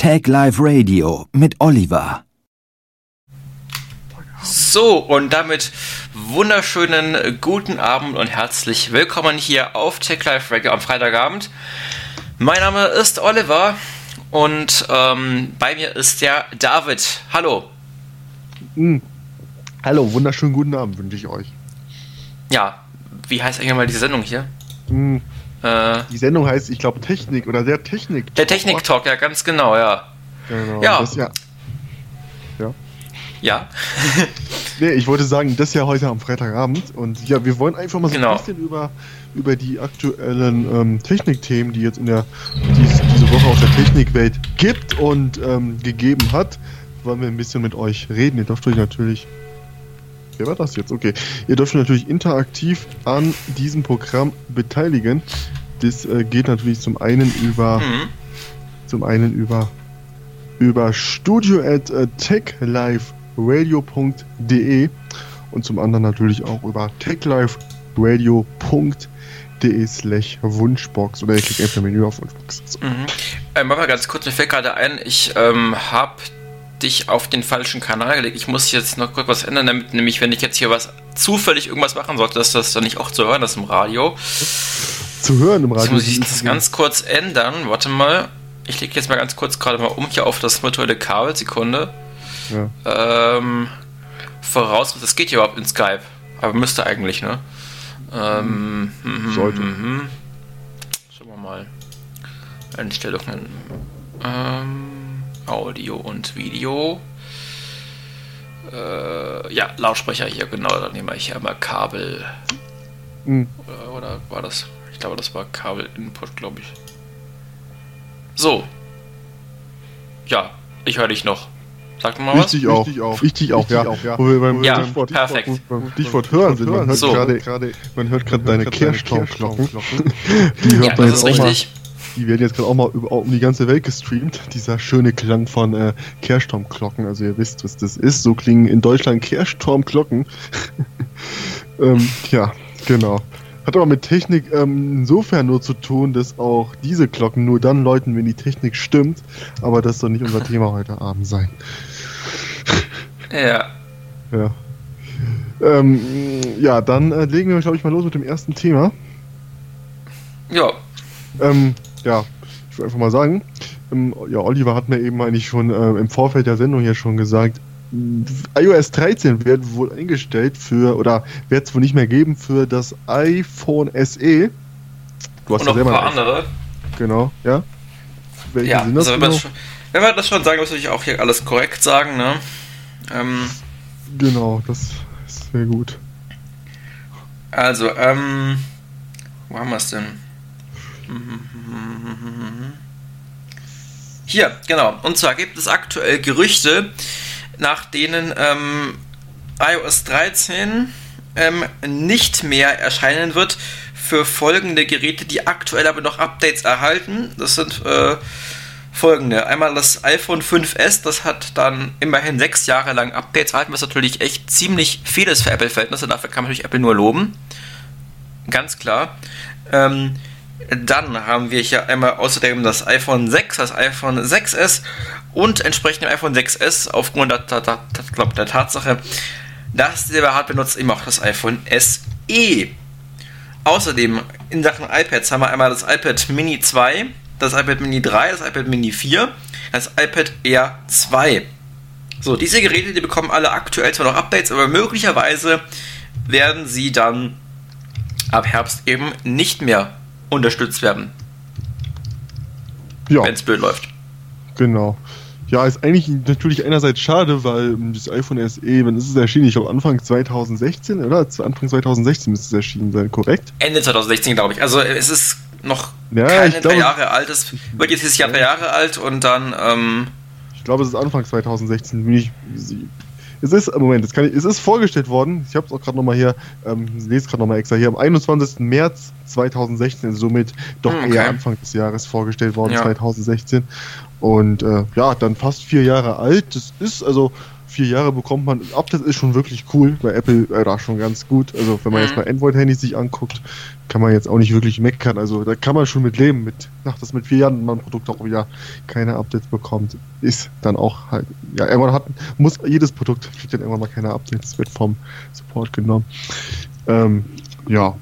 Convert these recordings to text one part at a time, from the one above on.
Tag Live Radio mit Oliver. So, und damit wunderschönen guten Abend und herzlich willkommen hier auf Tech Live Radio am Freitagabend. Mein Name ist Oliver und ähm, bei mir ist der David. Hallo. Mhm. Hallo, wunderschönen guten Abend wünsche ich euch. Ja, wie heißt eigentlich mal die Sendung hier? Mhm. Äh, die Sendung heißt, ich glaube, Technik oder der Technik. -Talk. Der Technik-Talk, ja, ganz genau, ja. Genau. Ja. Das, ja. Ja. Ja. nee, ich wollte sagen, das ja heute am Freitagabend. Und ja, wir wollen einfach mal so genau. ein bisschen über, über die aktuellen ähm, Technikthemen, die jetzt in der dies, diese Woche aus der Technikwelt gibt und ähm, gegeben hat, wollen wir ein bisschen mit euch reden. Ihr dürft euch natürlich Wer war das jetzt? Okay. Ihr dürft natürlich interaktiv an diesem Programm beteiligen. Das äh, geht natürlich zum einen über mhm. zum einen über über studio at äh, techliveradio.de und zum anderen natürlich auch über techliveradio.de slash Wunschbox oder ihr klickt einfach Menü auf Wunschbox. So. Mhm. Ähm, mal ganz kurz, mir fällt gerade ein, ich ähm, habe dich auf den falschen Kanal gelegt. Ich muss jetzt noch kurz was ändern, damit nämlich, wenn ich jetzt hier was zufällig irgendwas machen sollte, dass das dann nicht auch zu hören ist im Radio. Zu hören im Radio. Jetzt muss ich das ganz kurz ändern. Warte mal. Ich lege jetzt mal ganz kurz gerade mal um hier auf das virtuelle Kabel. Sekunde. Ja. Ähm, voraus, das geht hier überhaupt in Skype. Aber müsste eigentlich, ne? Ähm, mhm. Sollte. Mhm. Schauen wir mal. Einstellungen. Ähm. Audio und Video. Äh, ja, Lautsprecher hier, genau. Dann nehme ich hier mal Kabel. Mhm. Oder, oder, war das? Ich glaube, das war Kabel-Input, glaube ich. So. Ja, ich höre dich noch. Sag mal was. Richtig auch. Richtig auch. Richtig auch, ja. Auch, ja. Wo wir beim, ja, Stichwort, perfekt. Stichwort, beim Stichwort hören sind. Man hört so. gerade, man hört gerade deine Kehrstaubglocken. Die hört ja, man das ist richtig. Mal die werden jetzt gerade auch mal über, um die ganze Welt gestreamt. Dieser schöne Klang von äh, Kehrstaumglocken. Also ihr wisst, was das ist. So klingen in Deutschland Kehrstaumglocken. ähm, ja, genau. Hat aber mit Technik ähm, insofern nur zu tun, dass auch diese Glocken nur dann läuten, wenn die Technik stimmt. Aber das soll nicht unser Thema heute Abend sein. ja. Ja. Ähm, ja, dann äh, legen wir, glaube ich, mal los mit dem ersten Thema. Ja. Ähm, ja, ich will einfach mal sagen, ähm, ja, Oliver hat mir eben eigentlich schon äh, im Vorfeld der Sendung hier schon gesagt, iOS 13 wird wohl eingestellt für, oder wird es wohl nicht mehr geben für das iPhone SE. Du hast Und noch ein paar andere. Genau, ja. Welche ja, sind das also wenn, genau? schon, wenn, wir das schon sagen, muss ich auch hier alles korrekt sagen, ne? Ähm, genau, das ist sehr gut. Also, ähm, wo haben wir es denn? Hier, genau. Und zwar gibt es aktuell Gerüchte, nach denen ähm, iOS 13 ähm, nicht mehr erscheinen wird für folgende Geräte, die aktuell aber noch Updates erhalten. Das sind äh, folgende. Einmal das iPhone 5S, das hat dann immerhin sechs Jahre lang Updates erhalten, was natürlich echt ziemlich vieles für Apple-Verhältnisse. Dafür kann man natürlich Apple nur loben. Ganz klar. Ähm, dann haben wir hier einmal außerdem das iPhone 6, das iPhone 6S und entsprechend dem iPhone 6S aufgrund der, der, der, der Tatsache, dass der Hardware benutzt eben auch das iPhone SE. Außerdem in Sachen iPads haben wir einmal das iPad Mini 2, das iPad Mini 3, das iPad Mini 4, das iPad Air 2. So, diese Geräte, die bekommen alle aktuell zwar noch Updates, aber möglicherweise werden sie dann ab Herbst eben nicht mehr unterstützt werden. Ja. Wenn es blöd läuft. Genau. Ja, ist eigentlich natürlich einerseits schade, weil das iPhone SE, wann ist es erschienen? Ich glaube Anfang 2016, oder? Anfang 2016 müsste es erschienen sein, korrekt? Ende 2016, glaube ich. Also es ist noch ja, keine glaube, drei Jahre alt. Es wird jetzt dieses Jahr drei Jahre alt und dann. Ähm, ich glaube, es ist Anfang 2016. Bin ich, es ist, Moment, es, ich, es ist vorgestellt worden, ich habe es auch gerade nochmal hier, ähm, lese gerade nochmal extra hier, am 21. März 2016, somit doch hm, okay. eher Anfang des Jahres vorgestellt worden, ja. 2016. Und äh, ja, dann fast vier Jahre alt. Das ist also vier Jahre bekommt man. Update ist schon wirklich cool, bei Apple äh, da schon ganz gut. Also wenn man mhm. jetzt mal Android-Handys sich anguckt, kann man jetzt auch nicht wirklich meckern. Also da kann man schon mit leben, mit, nach dass mit vier Jahren man ein Produkt auch wieder keine Updates bekommt, ist dann auch halt, ja, irgendwann hat, muss jedes Produkt kriegt dann irgendwann mal keine Updates, wird vom Support genommen. Ähm, ja.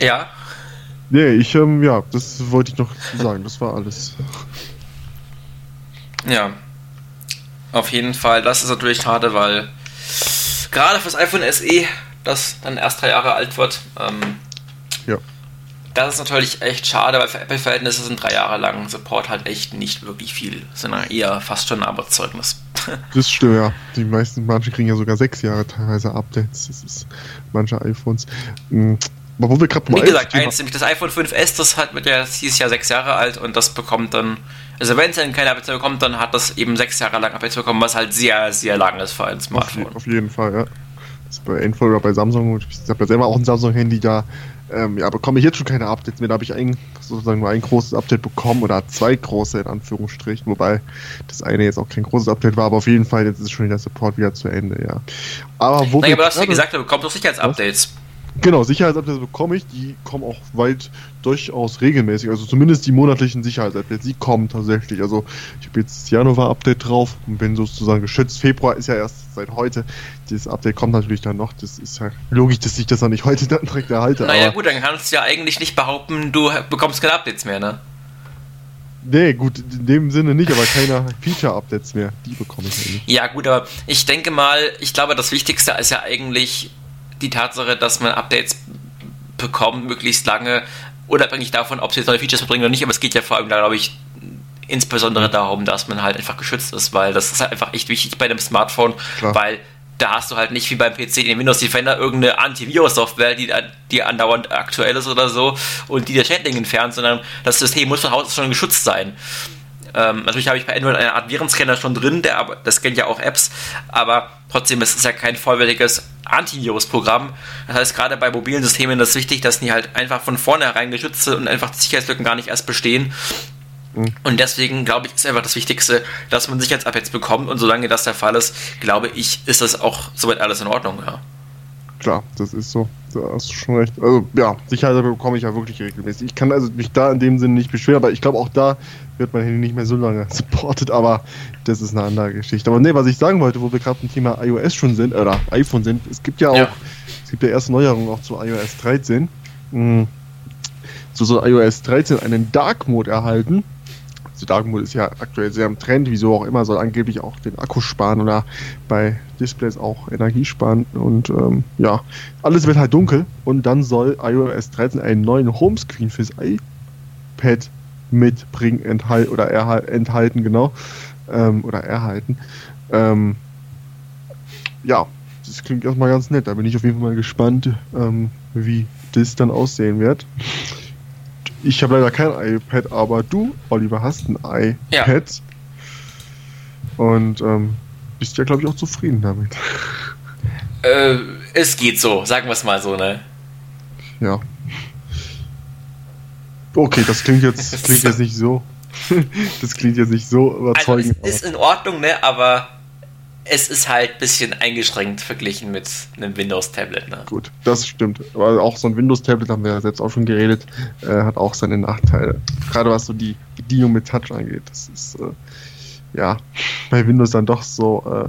Ja. Nee, ich, ähm, ja, das wollte ich noch sagen, das war alles. Ja. Auf jeden Fall, das ist natürlich schade, weil gerade fürs iPhone SE, das dann erst drei Jahre alt wird, ähm, ja. Das ist natürlich echt schade, weil für Apple-Verhältnisse sind drei Jahre lang Support halt echt nicht wirklich viel, sondern eher fast schon ein Arbeitszeugnis. Das stimmt, ja. Die meisten, manche kriegen ja sogar sechs Jahre teilweise Updates. Das ist manche iPhones. Hm, aber wo wir gerade Wie gesagt, eins, nämlich das iPhone 5S, das hat mit der dieses Jahr sechs Jahre alt und das bekommt dann, also wenn es dann keine Updates bekommt, dann hat das eben sechs Jahre lang Updates bekommen, was halt sehr, sehr lang ist für ein Smartphone. Auf, auf jeden Fall, ja. Das ist bei Android oder bei Samsung, ich habe ja selber auch ein Samsung-Handy, da ähm, ja, bekomme ich jetzt schon keine Updates mehr. Da habe ich ein, sozusagen nur ein großes Update bekommen oder zwei große in Anführungsstrichen, wobei das eine jetzt auch kein großes Update war, aber auf jeden Fall jetzt ist schon der Support wieder zu Ende, ja. Aber wo naja, aber du hast ja gesagt, du bekommst doch Sicherheitsupdates. Was? Genau, Sicherheitsupdates bekomme ich, die kommen auch weit durchaus regelmäßig, also zumindest die monatlichen Sicherheitsupdates, die kommen tatsächlich. Also ich habe jetzt das Januar-Update drauf und bin sozusagen geschützt. Februar ist ja erst seit heute. Das Update kommt natürlich dann noch. Das ist ja logisch, dass ich das dann nicht heute dann direkt erhalte. Naja gut, dann kannst du ja eigentlich nicht behaupten, du bekommst keine Updates mehr, ne? Nee, gut, in dem Sinne nicht, aber keine Feature-Updates mehr. Die bekomme ich ja nicht. Ja, gut, aber ich denke mal, ich glaube, das Wichtigste ist ja eigentlich die Tatsache, dass man Updates bekommt, möglichst lange, unabhängig davon, ob sie jetzt neue Features verbringen oder nicht, aber es geht ja vor allem, glaube ich, insbesondere darum, dass man halt einfach geschützt ist, weil das ist halt einfach echt wichtig bei einem Smartphone, Klar. weil da hast du halt nicht wie beim PC in den Windows Defender irgendeine Antivirus-Software, die, die andauernd aktuell ist oder so und die der Schädling entfernt, sondern das System muss von Haus aus schon geschützt sein. Ähm, natürlich habe ich bei Android eine Art Virenscanner schon drin, der, das scannt ja auch Apps, aber trotzdem ist es ja kein vollwertiges Antivirus-Programm. Das heißt, gerade bei mobilen Systemen ist es wichtig, dass die halt einfach von vornherein geschützt sind und einfach die Sicherheitslücken gar nicht erst bestehen. Mhm. Und deswegen glaube ich, ist einfach das Wichtigste, dass man Sicherheitsupdates bekommt. Und solange das der Fall ist, glaube ich, ist das auch soweit alles in Ordnung. Ja. Klar, das ist so. Da hast du schon recht. Also ja, Sicherheit bekomme ich ja wirklich regelmäßig. Ich kann also mich da in dem Sinne nicht beschweren, aber ich glaube auch da wird mein Handy nicht mehr so lange supported, aber das ist eine andere Geschichte. Aber nee, was ich sagen wollte, wo wir gerade beim Thema iOS schon sind, oder iPhone sind, es gibt ja auch, ja. es gibt ja erste Neuerungen auch zu iOS 13. Hm. So soll iOS 13 einen Dark Mode erhalten. Also Dark Mode ist ja aktuell sehr im Trend, wieso auch immer, soll angeblich auch den Akku sparen oder bei Displays auch Energie sparen und ähm, ja, alles wird halt dunkel und dann soll iOS 13 einen neuen Homescreen fürs iPad mitbringen, enthalten oder enthalten, genau. Ähm, oder erhalten. Ähm, ja, das klingt erstmal ganz nett. Da bin ich auf jeden Fall mal gespannt, ähm, wie das dann aussehen wird. Ich habe leider kein iPad, aber du, Oliver, hast ein iPad. Ja. Und ähm, bist ja, glaube ich, auch zufrieden damit. Äh, es geht so, sagen wir es mal so, ne? Ja, Okay, das klingt jetzt, klingt jetzt nicht so. das klingt jetzt nicht so überzeugend. Also es ist in Ordnung, ne? Aber es ist halt ein bisschen eingeschränkt verglichen mit einem Windows-Tablet. Ne? Gut, das stimmt. Aber auch so ein Windows-Tablet, haben wir ja selbst auch schon geredet, äh, hat auch seine Nachteile. Gerade was so die Bedienung mit Touch angeht. Das ist äh, ja bei Windows dann doch so, äh,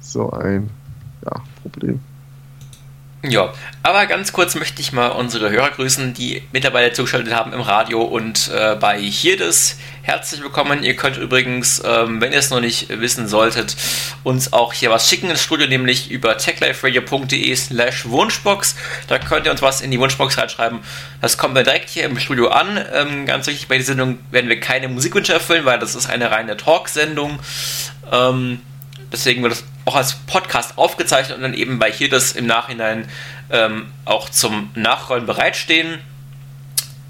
so ein ja, Problem. Ja, aber ganz kurz möchte ich mal unsere Hörer grüßen, die mittlerweile zugeschaltet haben im Radio und äh, bei Hirdes. Herzlich willkommen. Ihr könnt übrigens, ähm, wenn ihr es noch nicht wissen solltet, uns auch hier was schicken ins Studio, nämlich über techliferadio.de slash Wunschbox. Da könnt ihr uns was in die Wunschbox reinschreiben. Das kommt dann direkt hier im Studio an. Ähm, ganz wichtig, bei dieser Sendung werden wir keine Musikwünsche erfüllen, weil das ist eine reine Talksendung. Ähm, deswegen wird das auch als Podcast aufgezeichnet und dann eben bei hier das im Nachhinein ähm, auch zum Nachrollen bereitstehen.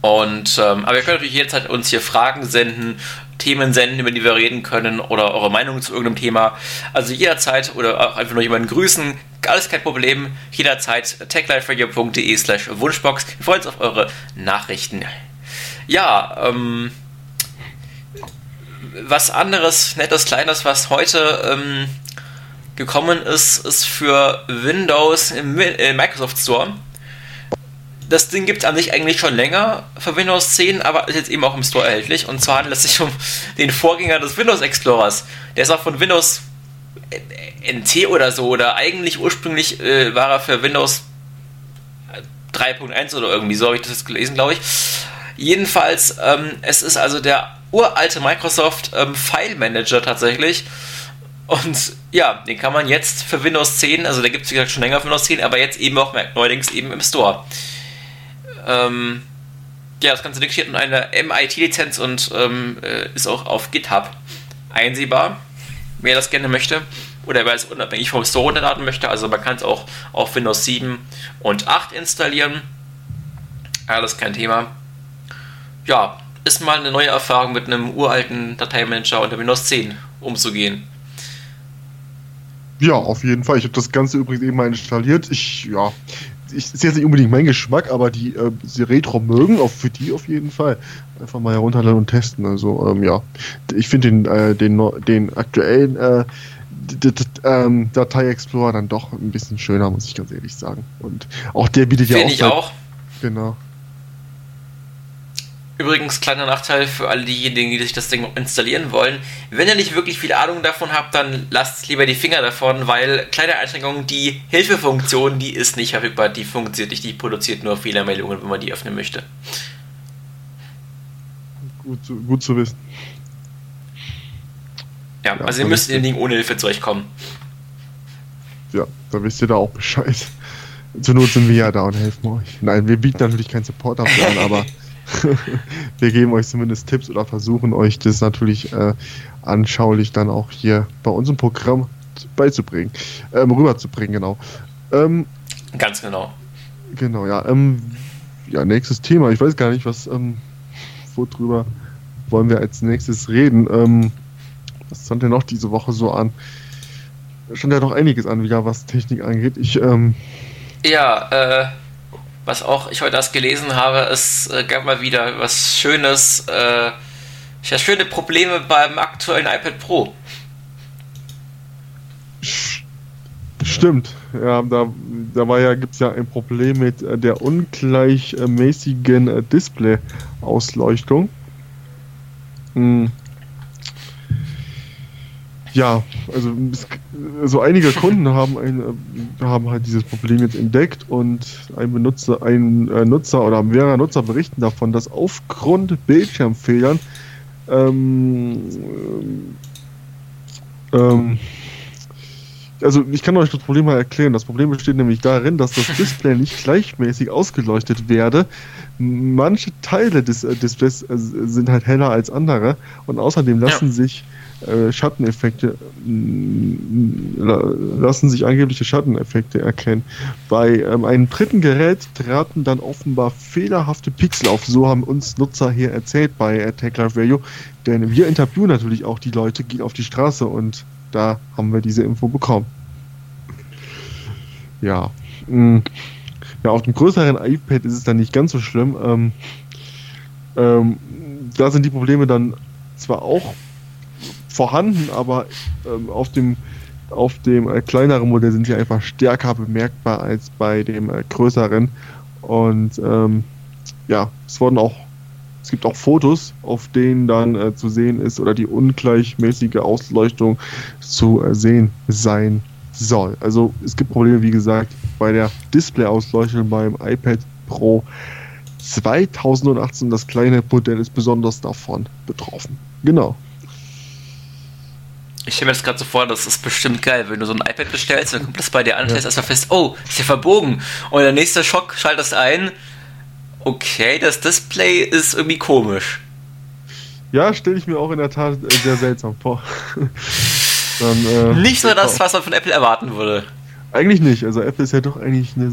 Und ähm, aber ihr könnt natürlich jederzeit uns hier Fragen senden, Themen senden, über die wir reden können oder eure Meinung zu irgendeinem Thema. Also jederzeit oder auch einfach nur jemanden grüßen, alles kein Problem. Jederzeit techliferadio.de slash Wunschbox. Wir freuen uns auf eure Nachrichten. Ja, ähm, was anderes, nettes, kleines, was heute ähm, gekommen ist, ist für Windows im, im Microsoft Store. Das Ding gibt es an sich eigentlich schon länger für Windows 10, aber ist jetzt eben auch im Store erhältlich. Und zwar handelt es sich um den Vorgänger des Windows Explorers. Der ist auch von Windows NT oder so, oder eigentlich ursprünglich äh, war er für Windows 3.1 oder irgendwie, so habe ich das jetzt gelesen, glaube ich. Jedenfalls, ähm, es ist also der uralte Microsoft ähm, File Manager tatsächlich. Und ja, den kann man jetzt für Windows 10, also der gibt es wie gesagt schon länger für Windows 10, aber jetzt eben auch neuerdings eben im Store. Ähm, ja, das Ganze steht unter einer MIT-Lizenz und ähm, äh, ist auch auf GitHub einsehbar, wer das gerne möchte. Oder wer es unabhängig vom Store runterladen möchte. Also man kann es auch auf Windows 7 und 8 installieren. Alles kein Thema. Ja, ist mal eine neue Erfahrung mit einem uralten Dateimanager unter Windows 10 umzugehen. Ja, auf jeden Fall. Ich habe das Ganze übrigens eben mal installiert. Ich, ja, ich, ist jetzt nicht unbedingt mein Geschmack, aber die, äh, die Retro mögen, auch für die auf jeden Fall. Einfach mal herunterladen und testen. Also, ähm, ja. Ich finde den, äh, den, den aktuellen äh, ähm, Datei Explorer dann doch ein bisschen schöner, muss ich ganz ehrlich sagen. Und auch der bietet Find ja auch. ich auch. Genau. Übrigens, kleiner Nachteil für alle diejenigen, die sich das Ding installieren wollen. Wenn ihr nicht wirklich viel Ahnung davon habt, dann lasst lieber die Finger davon, weil kleine Einschränkungen, die Hilfefunktion, die ist nicht verfügbar, die funktioniert nicht, die produziert nur Fehlermeldungen, wenn man die öffnen möchte. Gut zu, gut zu wissen. Ja, ja also ihr müsst in den Ding ohne Hilfe zurechtkommen. Ja, da wisst ihr da auch Bescheid. Zur Not sind wir ja da und helfen euch. Nein, wir bieten natürlich keinen Support dafür an, aber wir geben euch zumindest Tipps oder versuchen euch das natürlich äh, anschaulich dann auch hier bei unserem Programm beizubringen, ähm, rüberzubringen, genau. Ähm, Ganz genau. Genau, ja. Ähm, ja, nächstes Thema. Ich weiß gar nicht, was, ähm, worüber wollen wir als nächstes reden. Ähm, was stand denn noch diese Woche so an? Stand ja doch einiges an, wieder was Technik angeht. Ich, ähm, ja, äh, was auch ich heute erst gelesen habe, es äh, gab mal wieder was Schönes, äh, ja, schöne Probleme beim aktuellen iPad Pro. Stimmt, ja, da, da war ja, gibt es ja ein Problem mit äh, der ungleichmäßigen äh, Display-Ausleuchtung. Hm. Ja, also so einige Kunden haben, ein, äh, haben halt dieses Problem jetzt entdeckt und ein Benutzer, ein äh, Nutzer oder mehrere Nutzer berichten davon, dass aufgrund Bildschirmfehlern ähm, ähm, also ich kann euch das Problem mal erklären. Das Problem besteht nämlich darin, dass das Display nicht gleichmäßig ausgeleuchtet werde. Manche Teile des äh, Displays sind halt heller als andere und außerdem lassen ja. sich äh, Schatteneffekte lassen sich angebliche Schatteneffekte erkennen. Bei ähm, einem dritten Gerät traten dann offenbar fehlerhafte Pixel auf. So haben uns Nutzer hier erzählt bei Attack Live Radio. Denn wir interviewen natürlich auch die Leute, gehen auf die Straße und da haben wir diese Info bekommen. Ja. Mh. Ja, auf dem größeren iPad ist es dann nicht ganz so schlimm. Ähm, ähm, da sind die Probleme dann zwar auch vorhanden, aber ähm, auf dem auf dem äh, kleineren Modell sind sie einfach stärker bemerkbar als bei dem äh, größeren. Und ähm, ja, es wurden auch, es gibt auch Fotos, auf denen dann äh, zu sehen ist oder die ungleichmäßige Ausleuchtung zu äh, sehen sein soll. Also es gibt Probleme, wie gesagt, bei der Display-Ausleuchtung beim iPad Pro 2018. Das kleine Modell ist besonders davon betroffen. Genau. Ich stelle mir das gerade so vor, das ist bestimmt geil, wenn du so ein iPad bestellst, dann kommt das bei dir an, ja. stellst erstmal fest, oh, ist ja verbogen. Und der nächste Schock schaltet ein, okay, das Display ist irgendwie komisch. Ja, stelle ich mir auch in der Tat äh, sehr seltsam vor. dann, äh, nicht so das, was man von Apple erwarten würde. Eigentlich nicht. Also Apple ist ja doch eigentlich eine,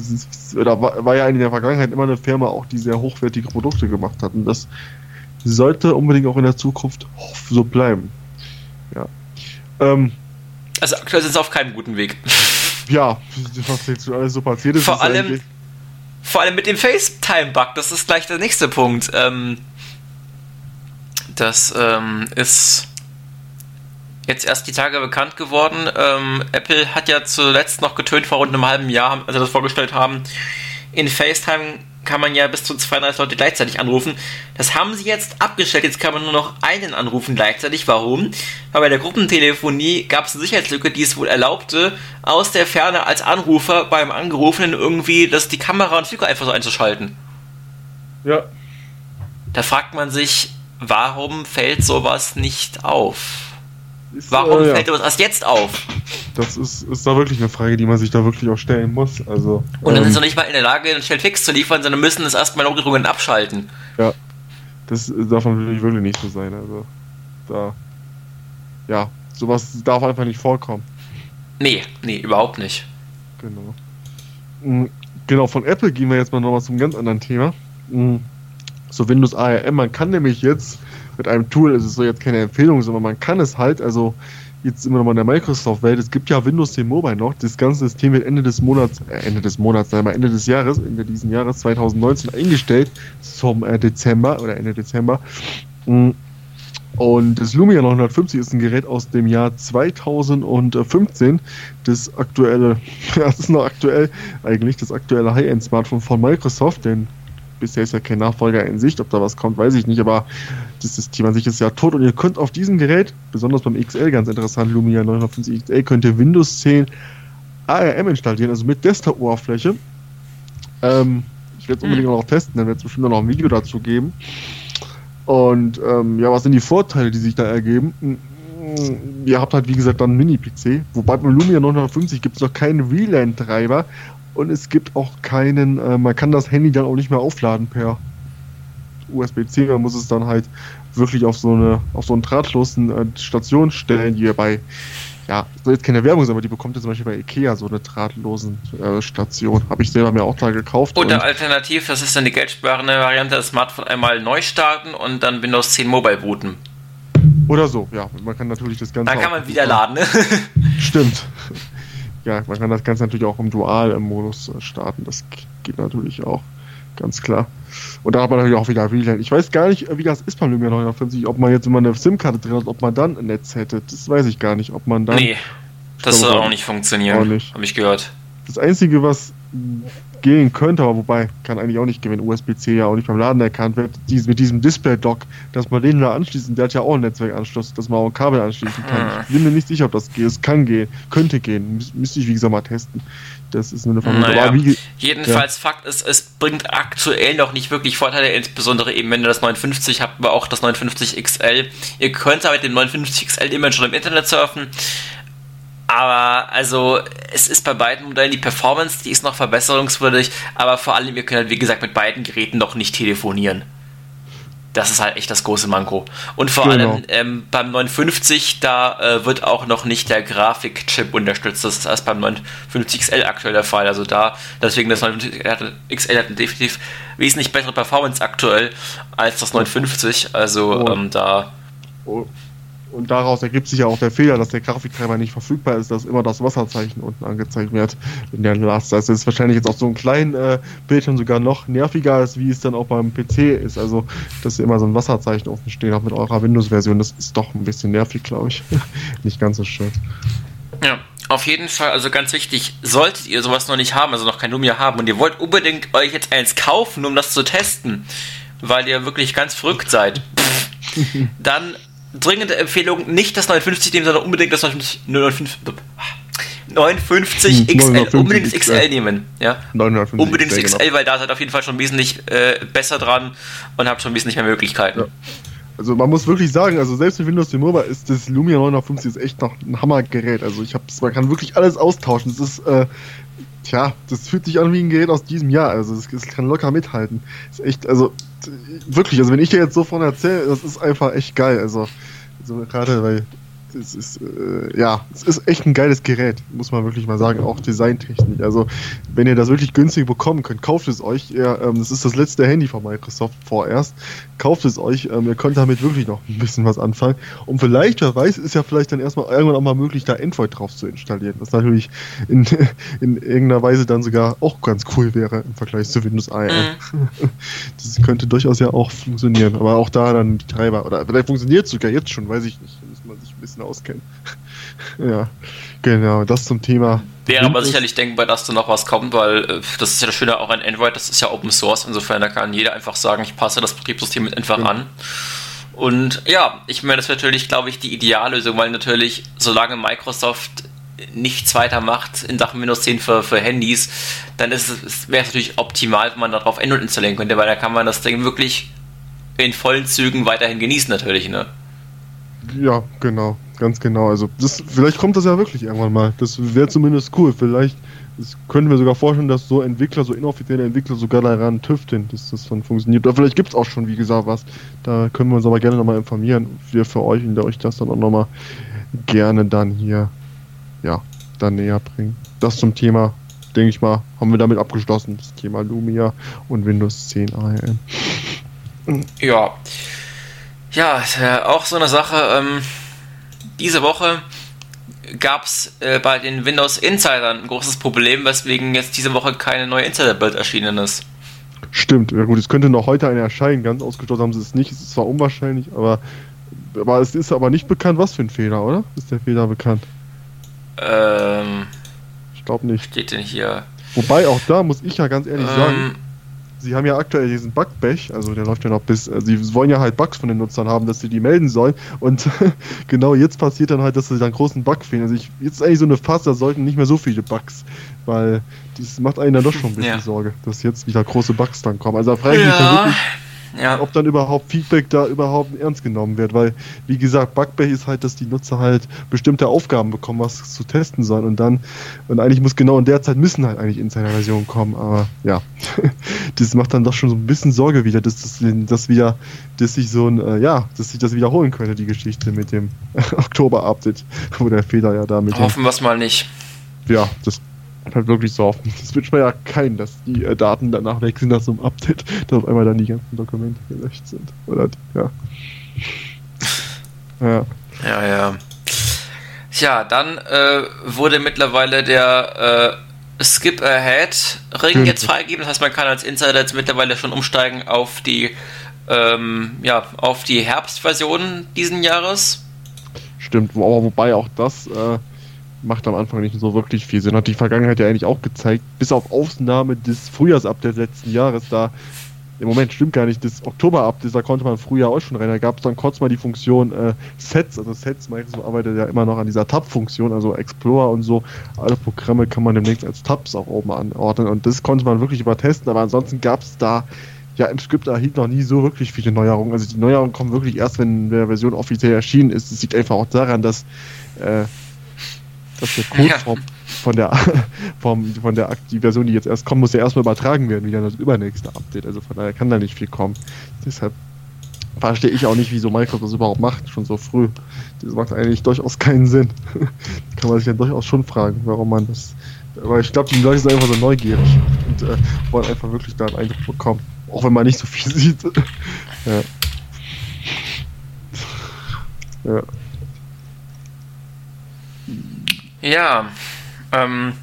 oder war ja in der Vergangenheit immer eine Firma auch, die sehr hochwertige Produkte gemacht hat. Und das sollte unbedingt auch in der Zukunft so bleiben. Ähm, also aktuell sind sie auf keinem guten Weg. Ja, was jetzt alles so passiert ist. Vor, allem, vor allem mit dem FaceTime-Bug, das ist gleich der nächste Punkt. Ähm, das ähm, ist jetzt erst die Tage bekannt geworden. Ähm, Apple hat ja zuletzt noch getönt vor rund einem halben Jahr, als sie das vorgestellt haben. In FaceTime kann man ja bis zu 32 Leute gleichzeitig anrufen. Das haben sie jetzt abgestellt. Jetzt kann man nur noch einen anrufen gleichzeitig. Warum? Weil bei der Gruppentelefonie gab es eine Sicherheitslücke, die es wohl erlaubte, aus der Ferne als Anrufer beim Angerufenen irgendwie das, die Kamera und Speaker einfach so einzuschalten. Ja. Da fragt man sich, warum fällt sowas nicht auf? Ist, Warum äh, ja. fällt uns erst jetzt auf? Das ist, ist da wirklich eine Frage, die man sich da wirklich auch stellen muss. Also, Und dann ähm, ist er nicht mal in der Lage, einen Stellfix zu liefern, sondern müssen es erstmal Notdrückungen abschalten. Ja, das darf natürlich wirklich nicht so sein. Also, da, ja, sowas darf einfach nicht vorkommen. Nee, nee, überhaupt nicht. Genau. Mm, genau, von Apple gehen wir jetzt mal nochmal zum ganz anderen Thema. Mm, so Windows ARM, man kann nämlich jetzt mit einem Tool, es ist so jetzt keine Empfehlung, sondern man kann es halt, also jetzt immer noch mal in der Microsoft-Welt, es gibt ja Windows 10 Mobile noch, das ganze System wird Ende des Monats, äh, Ende des Monats, sagen wir Ende des Jahres, Ende diesen Jahres 2019 eingestellt zum äh, Dezember oder Ende Dezember. Mm. Und das Lumia 950 ist ein Gerät aus dem Jahr 2015. Das aktuelle, das ist noch aktuell eigentlich, das aktuelle High-End-Smartphone von Microsoft, denn bisher ist ja kein Nachfolger in Sicht. Ob da was kommt, weiß ich nicht. Aber das System an sich ist ja tot. Und ihr könnt auf diesem Gerät, besonders beim XL, ganz interessant, Lumia 950 XL, könnt ihr Windows 10 ARM installieren, also mit Desktop-Oberfläche. Ähm, ich werde es unbedingt auch noch testen, dann wird es bestimmt noch ein Video dazu geben. Und ähm, ja, was sind die Vorteile, die sich da ergeben? Hm, ihr habt halt, wie gesagt, dann einen Mini-PC. Wobei beim Lumia 950 gibt es noch keinen WLAN-Treiber und es gibt auch keinen, äh, man kann das Handy dann auch nicht mehr aufladen per USB-C, man muss es dann halt wirklich auf so eine, auf so einen drahtlosen äh, Station stellen, die ihr bei, ja, soll jetzt keine Werbung sein, aber die bekommt ihr zum Beispiel bei Ikea so eine drahtlosen äh, Station. Habe ich selber mir auch da gekauft. Oder alternativ, das ist dann die geldsparende Variante, das Smartphone einmal neu starten und dann Windows 10 Mobile booten. Oder so, ja. Man kann natürlich das Ganze. Da kann man wieder laden, ne? Stimmt ja, man kann das Ganze natürlich auch im Dual-Modus äh, starten. Das geht natürlich auch, ganz klar. Und da hat man natürlich auch wieder WLAN. Ich weiß gar nicht, wie das ist beim Lumia 950, ob man jetzt, man eine SIM-Karte drin hat, ob man dann ein Netz hätte. Das weiß ich gar nicht, ob man dann. Nee, das soll auch nicht funktionieren. Auch nicht. Habe ich gehört. Das Einzige, was gehen könnte, aber wobei, kann eigentlich auch nicht gehen, wenn USB-C ja auch nicht beim Laden erkannt wird, dies, mit diesem Display-Dock, dass man den da anschließen, der hat ja auch einen Netzwerkanschluss, dass man auch ein Kabel anschließen kann. Hm. Ich bin mir nicht sicher, ob das geht. Es kann gehen, könnte gehen. müsste ich, wie gesagt, mal testen. Das ist eine Vermutung. Naja, wie, jedenfalls, ja. Fakt ist, es bringt aktuell noch nicht wirklich Vorteile, insbesondere eben, wenn ihr das 950 habt, aber auch das 950 XL. Ihr könnt aber mit dem 950 XL immer schon im Internet surfen. Aber also es ist bei beiden Modellen die Performance, die ist noch verbesserungswürdig, aber vor allem, ihr könnt halt, wie gesagt, mit beiden Geräten noch nicht telefonieren. Das ist halt echt das große Manko. Und vor genau. allem ähm, beim 950, da äh, wird auch noch nicht der Grafikchip unterstützt. Das ist erst beim 950 XL aktuell der Fall. Also da, deswegen das 950 XL hat definitiv wesentlich bessere Performance aktuell als das 950. Also oh. ähm, da. Oh und daraus ergibt sich ja auch der Fehler, dass der Grafiktreiber nicht verfügbar ist, dass immer das Wasserzeichen unten angezeigt wird in der Last. Also ist wahrscheinlich jetzt auf so einem kleinen äh, Bildschirm sogar noch nerviger, als wie es dann auch beim PC ist. Also, dass ihr immer so ein Wasserzeichen offen stehen habt mit eurer Windows-Version, das ist doch ein bisschen nervig, glaube ich. nicht ganz so schön. Ja, auf jeden Fall, also ganz wichtig, solltet ihr sowas noch nicht haben, also noch kein Lumia haben und ihr wollt unbedingt euch jetzt eins kaufen, um das zu testen, weil ihr wirklich ganz verrückt seid, dann dringende Empfehlung, nicht das 950 nehmen, sondern unbedingt das 950, 950 XL, unbedingt das XL nehmen. Ja? 950 unbedingt das XL, genau. weil da seid auf jeden Fall schon wesentlich äh, besser dran und habt schon wesentlich mehr Möglichkeiten. Ja. Also man muss wirklich sagen, also selbst mit Windows 10 Mobile ist das Lumia 950 ist echt noch ein Hammergerät. Also ich hab's, man kann wirklich alles austauschen. Das ist, äh, tja, das fühlt sich an wie ein Gerät aus diesem Jahr. Also es kann locker mithalten. Ist echt, also wirklich, also wenn ich dir jetzt so von erzähle, das ist einfach echt geil. Also, also gerade weil es ist, äh, ja, es ist echt ein geiles Gerät, muss man wirklich mal sagen, auch Designtechnik. Also, wenn ihr das wirklich günstig bekommen könnt, kauft es euch. Ihr, ähm, das ist das letzte Handy von Microsoft vorerst. Kauft es euch, ähm, ihr könnt damit wirklich noch ein bisschen was anfangen. Und vielleicht, wer weiß, ist ja vielleicht dann erstmal irgendwann auch mal möglich, da Android drauf zu installieren. Was natürlich in, in irgendeiner Weise dann sogar auch ganz cool wäre im Vergleich zu Windows ARM. Mhm. Das könnte durchaus ja auch funktionieren. Aber auch da dann die Treiber, oder vielleicht funktioniert es sogar jetzt schon, weiß ich nicht sollte man sich ein bisschen auskennen. ja, genau, das zum Thema. Wäre aber sicherlich denkbar, dass da noch was kommt, weil äh, das ist ja das Schöne auch an Android, das ist ja Open Source, insofern da kann jeder einfach sagen, ich passe das Betriebssystem einfach ja. an. Und ja, ich meine, das wäre natürlich, glaube ich, die Ideallösung, weil natürlich, solange Microsoft nichts weiter macht in Sachen Windows 10 für, für Handys, dann ist es, wäre es natürlich optimal, wenn man darauf Android installieren könnte, weil da kann man das Ding wirklich in vollen Zügen weiterhin genießen natürlich, ne? Ja, genau, ganz genau. Also das, vielleicht kommt das ja wirklich irgendwann mal. Das wäre zumindest cool. Vielleicht können wir sogar vorstellen, dass so Entwickler, so inoffizielle Entwickler sogar daran tüfteln, dass das dann funktioniert. Oder vielleicht gibt es auch schon, wie gesagt, was. Da können wir uns aber gerne nochmal informieren. Wir für euch und euch das dann auch nochmal gerne dann hier, ja, dann näher bringen. Das zum Thema, denke ich mal, haben wir damit abgeschlossen. Das Thema Lumia und Windows 10 ARM. Ja. Ja, auch so eine Sache. Ähm, diese Woche gab es äh, bei den Windows Insidern ein großes Problem, weswegen jetzt diese Woche keine neue Insider-Bild erschienen ist. Stimmt, ja gut, es könnte noch heute eine erscheinen, ganz ausgeschlossen haben sie es nicht, es ist zwar unwahrscheinlich, aber, aber es ist aber nicht bekannt, was für ein Fehler, oder? Ist der Fehler bekannt? Ähm. Ich glaube nicht. Steht denn hier? Wobei auch da muss ich ja ganz ehrlich ähm, sagen, sie haben ja aktuell diesen Bug-Bash, also der läuft ja noch bis, äh, sie wollen ja halt Bugs von den Nutzern haben, dass sie die melden sollen und genau jetzt passiert dann halt, dass sie dann großen Bug fehlen. Also ich, jetzt ist eigentlich so eine Phase, da sollten nicht mehr so viele Bugs, weil das macht einen dann doch schon ein bisschen ja. Sorge, dass jetzt wieder große Bugs dann kommen. Also da frage ich mich ja. wirklich, ja. ob dann überhaupt Feedback da überhaupt ernst genommen wird, weil, wie gesagt, Bugbay ist halt, dass die Nutzer halt bestimmte Aufgaben bekommen, was zu testen sollen und dann, und eigentlich muss genau in der Zeit müssen halt eigentlich Insider-Versionen kommen, aber ja, das macht dann doch schon so ein bisschen Sorge wieder, dass das, dass wieder, dass sich so ein, äh, ja, dass sich das wiederholen könnte, die Geschichte mit dem Oktober-Update, wo der Fehler ja damit. Hoffen wir es mal nicht. Ja, das halt wirklich so offen. Das wünscht man ja keinen, dass die äh, Daten danach weg sind nach so einem Update, dass auf einmal dann die ganzen Dokumente gelöscht sind. Oder ja. Ja. Ja, ja. Tja, dann äh, wurde mittlerweile der äh, Skip Ahead Ring jetzt freigegeben. Das heißt, man kann als Insider jetzt mittlerweile schon umsteigen auf die ähm, ja, auf die Herbstversion diesen Jahres. Stimmt, aber wobei auch das äh, macht am Anfang nicht so wirklich viel Sinn. Hat die Vergangenheit ja eigentlich auch gezeigt, bis auf Ausnahme des Frühjahrsupdates letzten Jahres, da im Moment stimmt gar nicht, das Oktober-Update, da konnte man früher auch schon rein. Da gab es dann kurz mal die Funktion äh, Sets, also Sets, Microsoft arbeitet ja immer noch an dieser Tab-Funktion, also Explorer und so. Alle Programme kann man demnächst als Tabs auch oben anordnen und das konnte man wirklich übertesten, aber ansonsten gab es da ja im Skript erhielt noch nie so wirklich viele Neuerungen. Also die Neuerungen kommen wirklich erst, wenn der Version offiziell erschienen ist. Es liegt einfach auch daran, dass äh, dass der Code ja. vom, von der vom, von der die Version, die jetzt erst kommt, muss ja erstmal übertragen werden, wieder das übernächste Update. Also von daher kann da nicht viel kommen. Deshalb verstehe ich auch nicht, wieso Microsoft das überhaupt macht, schon so früh. Das macht eigentlich durchaus keinen Sinn. kann man sich ja durchaus schon fragen, warum man das. Aber ich glaube, die Leute sind einfach so neugierig und äh, wollen einfach wirklich da einen Eindruck bekommen. Auch wenn man nicht so viel sieht. ja. ja. Ja, ähm,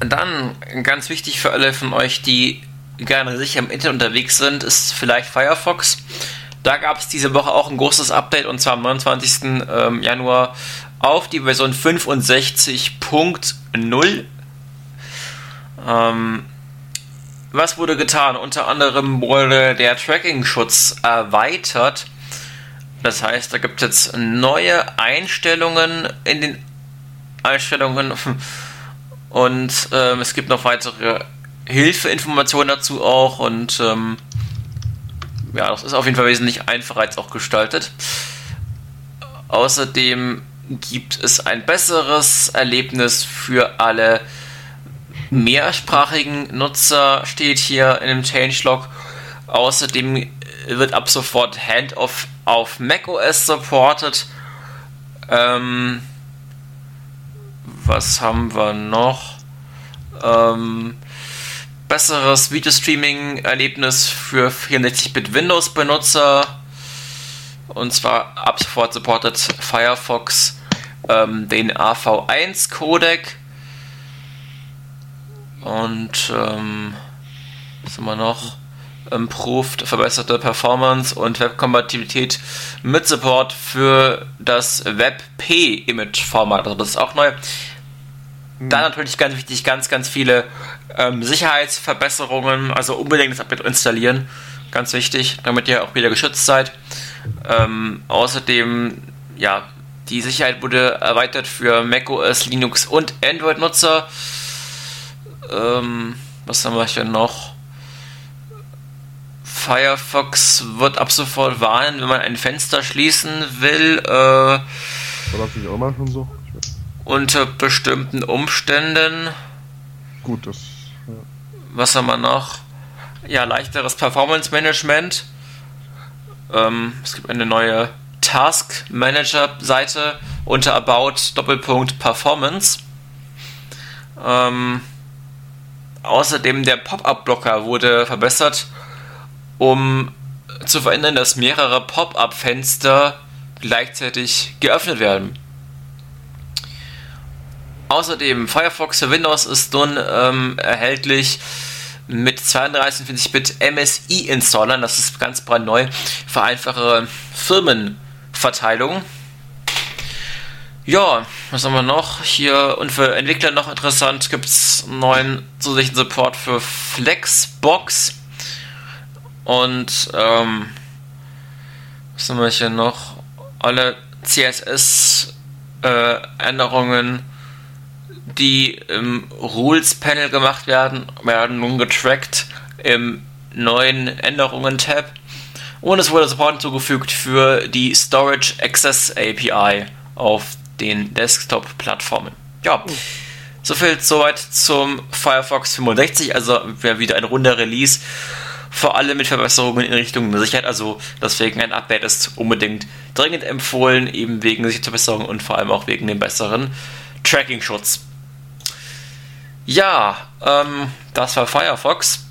dann ganz wichtig für alle von euch, die gerne sicher im Internet unterwegs sind, ist vielleicht Firefox. Da gab es diese Woche auch ein großes Update und zwar am 29. Ähm, Januar auf die Version 65.0. Ähm, was wurde getan? Unter anderem wurde der Tracking-Schutz erweitert. Das heißt, da gibt es jetzt neue Einstellungen in den Einstellungen und ähm, es gibt noch weitere Hilfeinformationen dazu auch und ähm, ja, das ist auf jeden Fall wesentlich einfacher als auch gestaltet. Außerdem gibt es ein besseres Erlebnis für alle mehrsprachigen Nutzer, steht hier in dem Changelog. Außerdem wird ab sofort Handoff auf macOS supported. Ähm, was haben wir noch? Ähm, besseres Videostreaming-Erlebnis für 64-Bit Windows-Benutzer. Und zwar ab sofort supportet Firefox ähm, den AV1-Codec. Und ähm, was haben wir noch? improved, verbesserte Performance und Webkompatibilität mit Support für das WebP-Image-Format. Also das ist auch neu. Mhm. Dann natürlich ganz wichtig, ganz, ganz viele ähm, Sicherheitsverbesserungen, also unbedingt das Update installieren. Ganz wichtig, damit ihr auch wieder geschützt seid. Ähm, außerdem, ja, die Sicherheit wurde erweitert für macOS, Linux und Android-Nutzer. Ähm, was haben wir hier noch? Firefox wird ab sofort warnen, wenn man ein Fenster schließen will. Äh, War das nicht auch mal schon so? Unter bestimmten Umständen. Gut, das. Ja. Was haben wir noch? Ja, leichteres Performance Management. Ähm, es gibt eine neue Task Manager Seite unter About Doppelpunkt Performance. Ähm, außerdem der Pop-up-Blocker wurde verbessert, um zu verhindern, dass mehrere Pop-up-Fenster gleichzeitig geöffnet werden. Außerdem Firefox für Windows ist nun ähm, erhältlich mit 32-bit MSI-Installern. Das ist ganz brandneu für einfache Firmenverteilung. Ja, was haben wir noch? Hier und für Entwickler noch interessant gibt es neuen zusätzlichen Support für Flexbox. Und ähm, was haben wir hier noch? Alle CSS-Änderungen, äh, die im Rules-Panel gemacht werden, werden nun getrackt im neuen Änderungen-Tab. Und es wurde Support hinzugefügt für die Storage Access API auf den Desktop-Plattformen. Ja, soviel soweit zum Firefox 65, also wieder ein runder Release, vor allem mit Verbesserungen in Richtung Sicherheit, also deswegen ein Update ist unbedingt dringend empfohlen, eben wegen Sicherheitsverbesserungen und vor allem auch wegen dem besseren Tracking-Schutz. Ja, ähm, das war Firefox.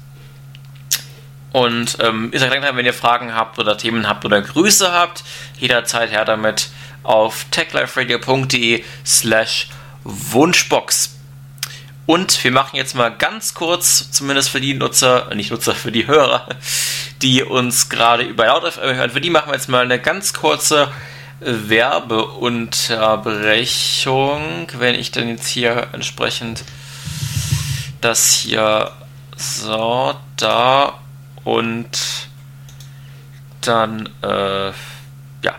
Und ähm, ihr seid dankbar, wenn ihr Fragen habt oder Themen habt oder Grüße habt. Jederzeit her damit auf techliferadio.de slash Wunschbox. Und wir machen jetzt mal ganz kurz, zumindest für die Nutzer, nicht Nutzer, für die Hörer, die uns gerade über LautFM hören, für die machen wir jetzt mal eine ganz kurze Werbeunterbrechung, wenn ich dann jetzt hier entsprechend das hier so, da und dann, äh, ja,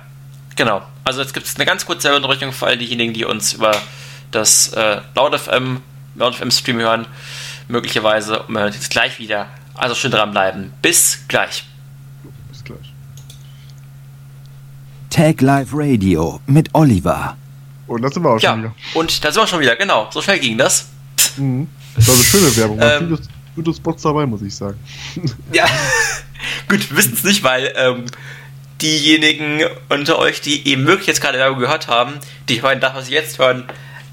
genau. Also jetzt gibt es eine ganz kurze Unterbrechung für all diejenigen, die uns über das äh, LautFM, LautFM Stream hören, möglicherweise. Und wir hören jetzt gleich wieder. Also schön dranbleiben. Bis gleich. Bis gleich. Tag Live Radio mit Oliver. Und da sind wir auch ja, schon wieder. Und da sind wir schon wieder, genau. So schnell ging das. Mhm. Das war eine schöne Werbung. Ähm, gute, gute Spots dabei, muss ich sagen. Ja, gut, wir wissen es nicht, weil ähm, diejenigen unter euch, die eben wirklich jetzt gerade Werbung gehört haben, die hören das, was sie jetzt hören,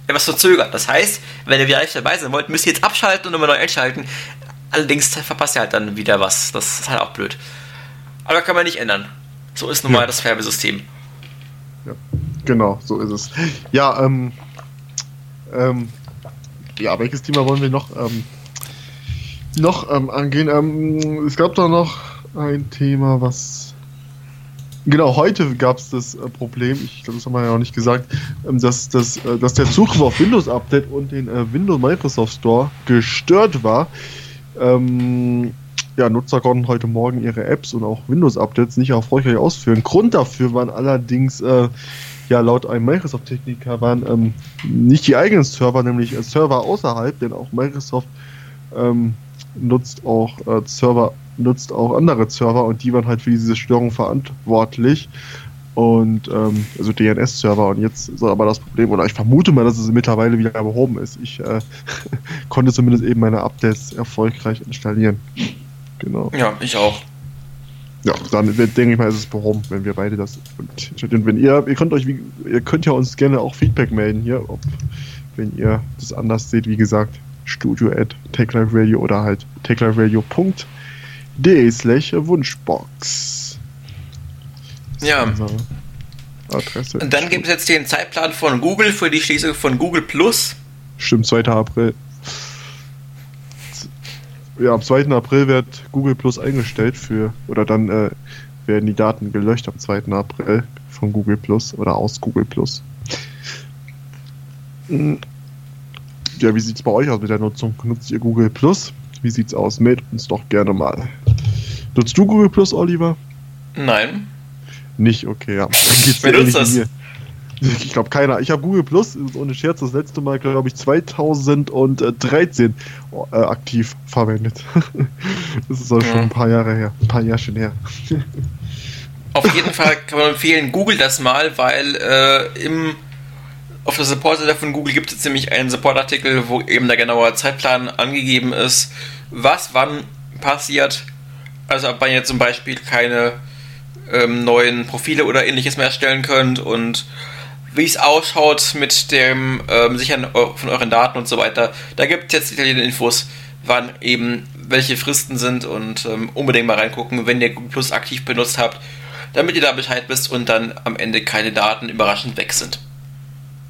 etwas verzögert. Das heißt, wenn ihr wieder live dabei sein wollt, müsst ihr jetzt abschalten und immer neu einschalten. Allerdings verpasst ihr halt dann wieder was. Das ist halt auch blöd. Aber kann man nicht ändern. So ist nun mal ja. das Werbesystem. Ja, genau, so ist es. Ja, ähm, ähm, ja, welches Thema wollen wir noch, ähm, noch ähm, angehen? Ähm, es gab da noch ein Thema, was Genau, heute gab es das äh, Problem, ich glaube, das haben wir ja auch nicht gesagt, ähm, dass, dass, äh, dass der Zugriff auf Windows Update und den äh, Windows Microsoft Store gestört war. Ähm, ja, Nutzer konnten heute Morgen ihre Apps und auch Windows-Updates nicht erfolgreich ausführen. Grund dafür waren allerdings, äh, ja, laut einem Microsoft-Techniker waren ähm, nicht die eigenen Server, nämlich äh, Server außerhalb, denn auch Microsoft ähm, nutzt auch äh, Server nutzt auch andere Server und die waren halt für diese Störung verantwortlich. Und ähm, also DNS-Server und jetzt ist aber das Problem, oder ich vermute mal, dass es mittlerweile wieder behoben ist. Ich äh, konnte zumindest eben meine Updates erfolgreich installieren. Genau. Ja, ich auch. Ja, dann denke ich mal, ist es behoben, wenn wir beide das. Und wenn ihr, ihr könnt euch, ihr könnt ja uns gerne auch Feedback melden hier, ob, wenn ihr das anders seht, wie gesagt, studio at techliferadio oder halt techliferadio.de de slash Wunschbox. Ja. Adresse. Und dann gibt es jetzt den Zeitplan von Google für die Schließung von Google Plus. Stimmt, 2. April. Ja, am 2. April wird Google Plus eingestellt für, oder dann äh, werden die Daten gelöscht am 2. April von Google Plus oder aus Google Plus. Hm. Ja, wie sieht's bei euch aus mit der Nutzung? Nutzt ihr Google Plus? Wie sieht's aus? Meldet uns doch gerne mal. Nutzt du Google Plus, Oliver? Nein. Nicht, okay, ja. Dann geht's Wer nutzt das? Mir. Ich glaube keiner. Ich habe Google Plus, ohne Scherz, das letzte Mal, glaube ich, 2013 äh, aktiv verwendet. das ist auch ja. schon ein paar Jahre her. Ein paar Jahre schon her. Auf jeden Fall kann man empfehlen, Google das mal, weil äh, im, auf der Support-Seite von Google gibt es nämlich einen Support-Artikel, wo eben der genaue Zeitplan angegeben ist, was wann passiert. Also ob man jetzt zum Beispiel keine ähm, neuen Profile oder ähnliches mehr erstellen könnt und wie es ausschaut mit dem ähm, Sichern von euren Daten und so weiter. Da gibt es jetzt detaillierte Infos, wann eben welche Fristen sind und ähm, unbedingt mal reingucken, wenn ihr Google Plus aktiv benutzt habt, damit ihr da Bescheid wisst und dann am Ende keine Daten überraschend weg sind.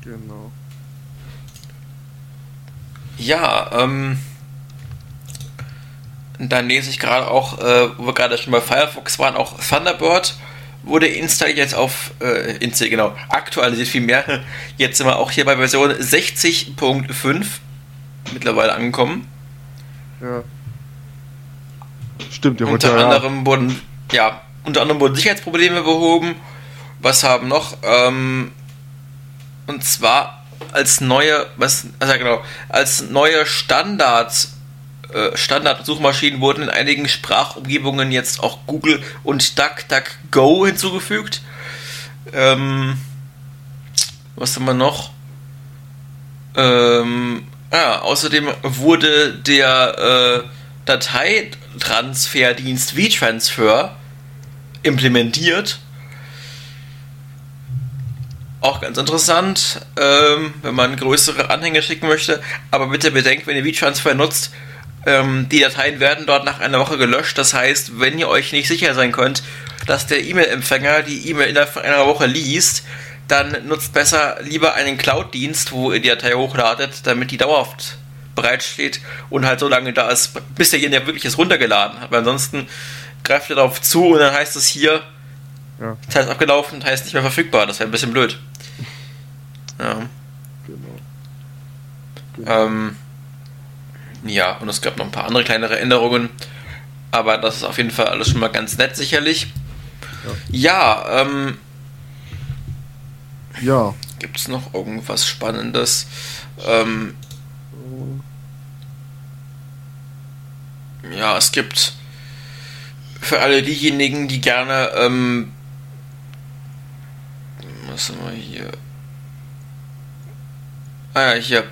Genau. Ja, ähm, dann lese ich gerade auch, äh, wo wir gerade schon bei Firefox waren, auch Thunderbird wurde installiert jetzt auf, äh, installiert, genau, aktualisiert viel mehr. Jetzt sind wir auch hier bei Version 60.5 mittlerweile angekommen. Ja. Stimmt, ja. Unter ja, anderem wurden, ja, unter anderem wurden Sicherheitsprobleme behoben. Was haben noch? Ähm, und zwar als neue, was, also genau, als neue Standards Standard-Suchmaschinen wurden in einigen Sprachumgebungen jetzt auch Google und DuckDuckGo hinzugefügt. Ähm, was haben wir noch? Ähm, ah, außerdem wurde der äh, Dateitransferdienst WeTransfer implementiert. Auch ganz interessant, ähm, wenn man größere Anhänge schicken möchte. Aber bitte bedenkt, wenn ihr WeTransfer nutzt, ähm, die Dateien werden dort nach einer Woche gelöscht. Das heißt, wenn ihr euch nicht sicher sein könnt, dass der E-Mail-Empfänger die E-Mail innerhalb von einer Woche liest, dann nutzt besser lieber einen Cloud-Dienst, wo ihr die Datei hochladet, damit die dauerhaft bereitsteht und halt so lange da ist, bis derjenige wirklich es runtergeladen hat. Weil ansonsten greift ihr darauf zu und dann heißt es hier, ja. Zeit ist abgelaufen, heißt nicht mehr verfügbar. Das wäre ein bisschen blöd. Ja. Genau. genau. Ähm, ja, und es gab noch ein paar andere kleinere Änderungen. Aber das ist auf jeden Fall alles schon mal ganz nett, sicherlich. Ja, ja ähm. Ja. Gibt es noch irgendwas Spannendes? Ähm, ja, es gibt für alle diejenigen, die gerne, ähm, was haben wir hier? Ah ja, hier,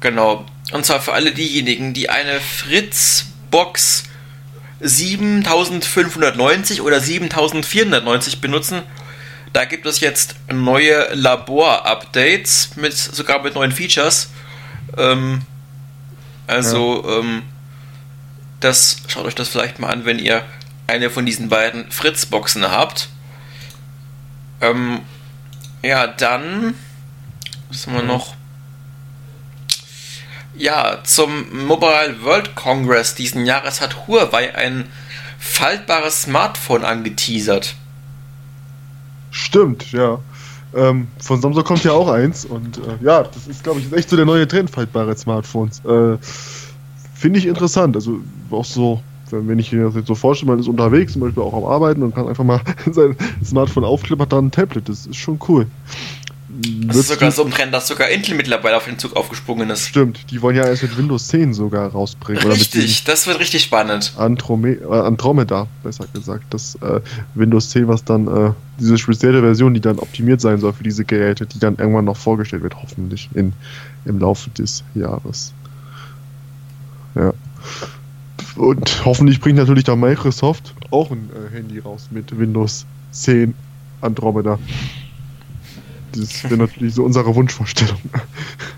genau, und zwar für alle diejenigen, die eine Fritz-Box 7590 oder 7490 benutzen. Da gibt es jetzt neue Labor-Updates mit sogar mit neuen Features. Ähm, also ja. ähm, das schaut euch das vielleicht mal an, wenn ihr eine von diesen beiden Fritz-Boxen habt. Ähm, ja, dann was haben wir noch? Ja, zum Mobile World Congress diesen Jahres hat Huawei ein faltbares Smartphone angeteasert. Stimmt, ja. Ähm, von Samsung kommt ja auch eins und äh, ja, das ist, glaube ich, echt so der neue Trend, faltbare Smartphones. Äh, Finde ich interessant. Also auch so, wenn ich mir das jetzt so vorstelle, man ist unterwegs, zum Beispiel auch am Arbeiten und kann einfach mal sein Smartphone aufklippern, dann ein Tablet. Das ist schon cool. Das ist sogar so ein Trend, dass sogar Intel mittlerweile auf den Zug aufgesprungen ist. Stimmt, die wollen ja erst mit Windows 10 sogar rausbringen. Richtig, das wird richtig spannend. Androme äh, Andromeda, besser gesagt. Das äh, Windows 10, was dann äh, diese spezielle Version, die dann optimiert sein soll für diese Geräte, die dann irgendwann noch vorgestellt wird, hoffentlich in, im Laufe des Jahres. Ja. Und hoffentlich bringt natürlich da Microsoft auch ein äh, Handy raus mit Windows 10 Andromeda. Das wäre natürlich so unsere Wunschvorstellung.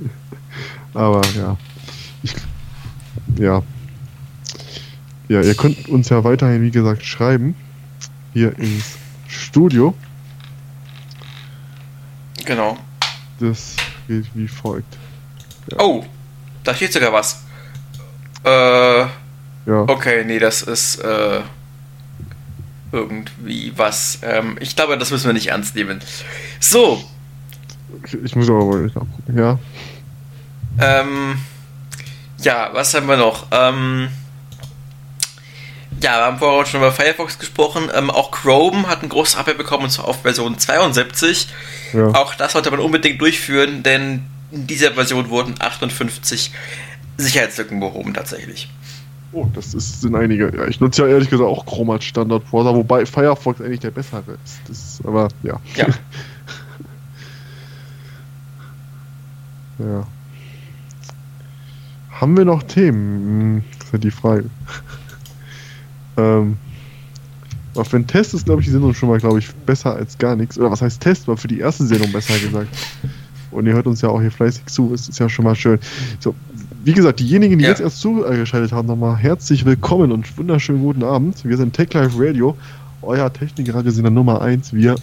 Aber ja. Ich, ja. Ja, ihr könnt uns ja weiterhin, wie gesagt, schreiben. Hier ins Studio. Genau. Das geht wie folgt. Ja. Oh, da steht sogar was. Äh, Ja. Okay, nee, das ist äh, irgendwie was. Ähm, ich glaube, das müssen wir nicht ernst nehmen. So. Ich muss aber mal nachgucken, ja. Ähm, ja, was haben wir noch? Ähm, ja, wir haben vorher schon über Firefox gesprochen. Ähm, auch Chrome hat ein großes Update bekommen, und zwar auf Version 72. Ja. Auch das sollte man unbedingt durchführen, denn in dieser Version wurden 58 Sicherheitslücken behoben tatsächlich. Oh, das ist, sind einige. Ja, ich nutze ja ehrlich gesagt auch Chrome als Standard-Browser, wobei Firefox eigentlich der bessere ist. Das, ist aber ja. Ja. ja. Haben wir noch Themen? Hm, das ist ja die Frage. ähm, aber für einen Test ist, glaube ich, die Sendung schon mal, glaube ich, besser als gar nichts. Oder was heißt Test? War für die erste Sendung besser gesagt. Und ihr hört uns ja auch hier fleißig zu. Es ist ja schon mal schön. So, wie gesagt, diejenigen, die ja. jetzt erst zugeschaltet haben, nochmal herzlich willkommen und wunderschönen guten Abend. Wir sind Tech Life Radio, euer Technikradio sind der Nummer 1. Wir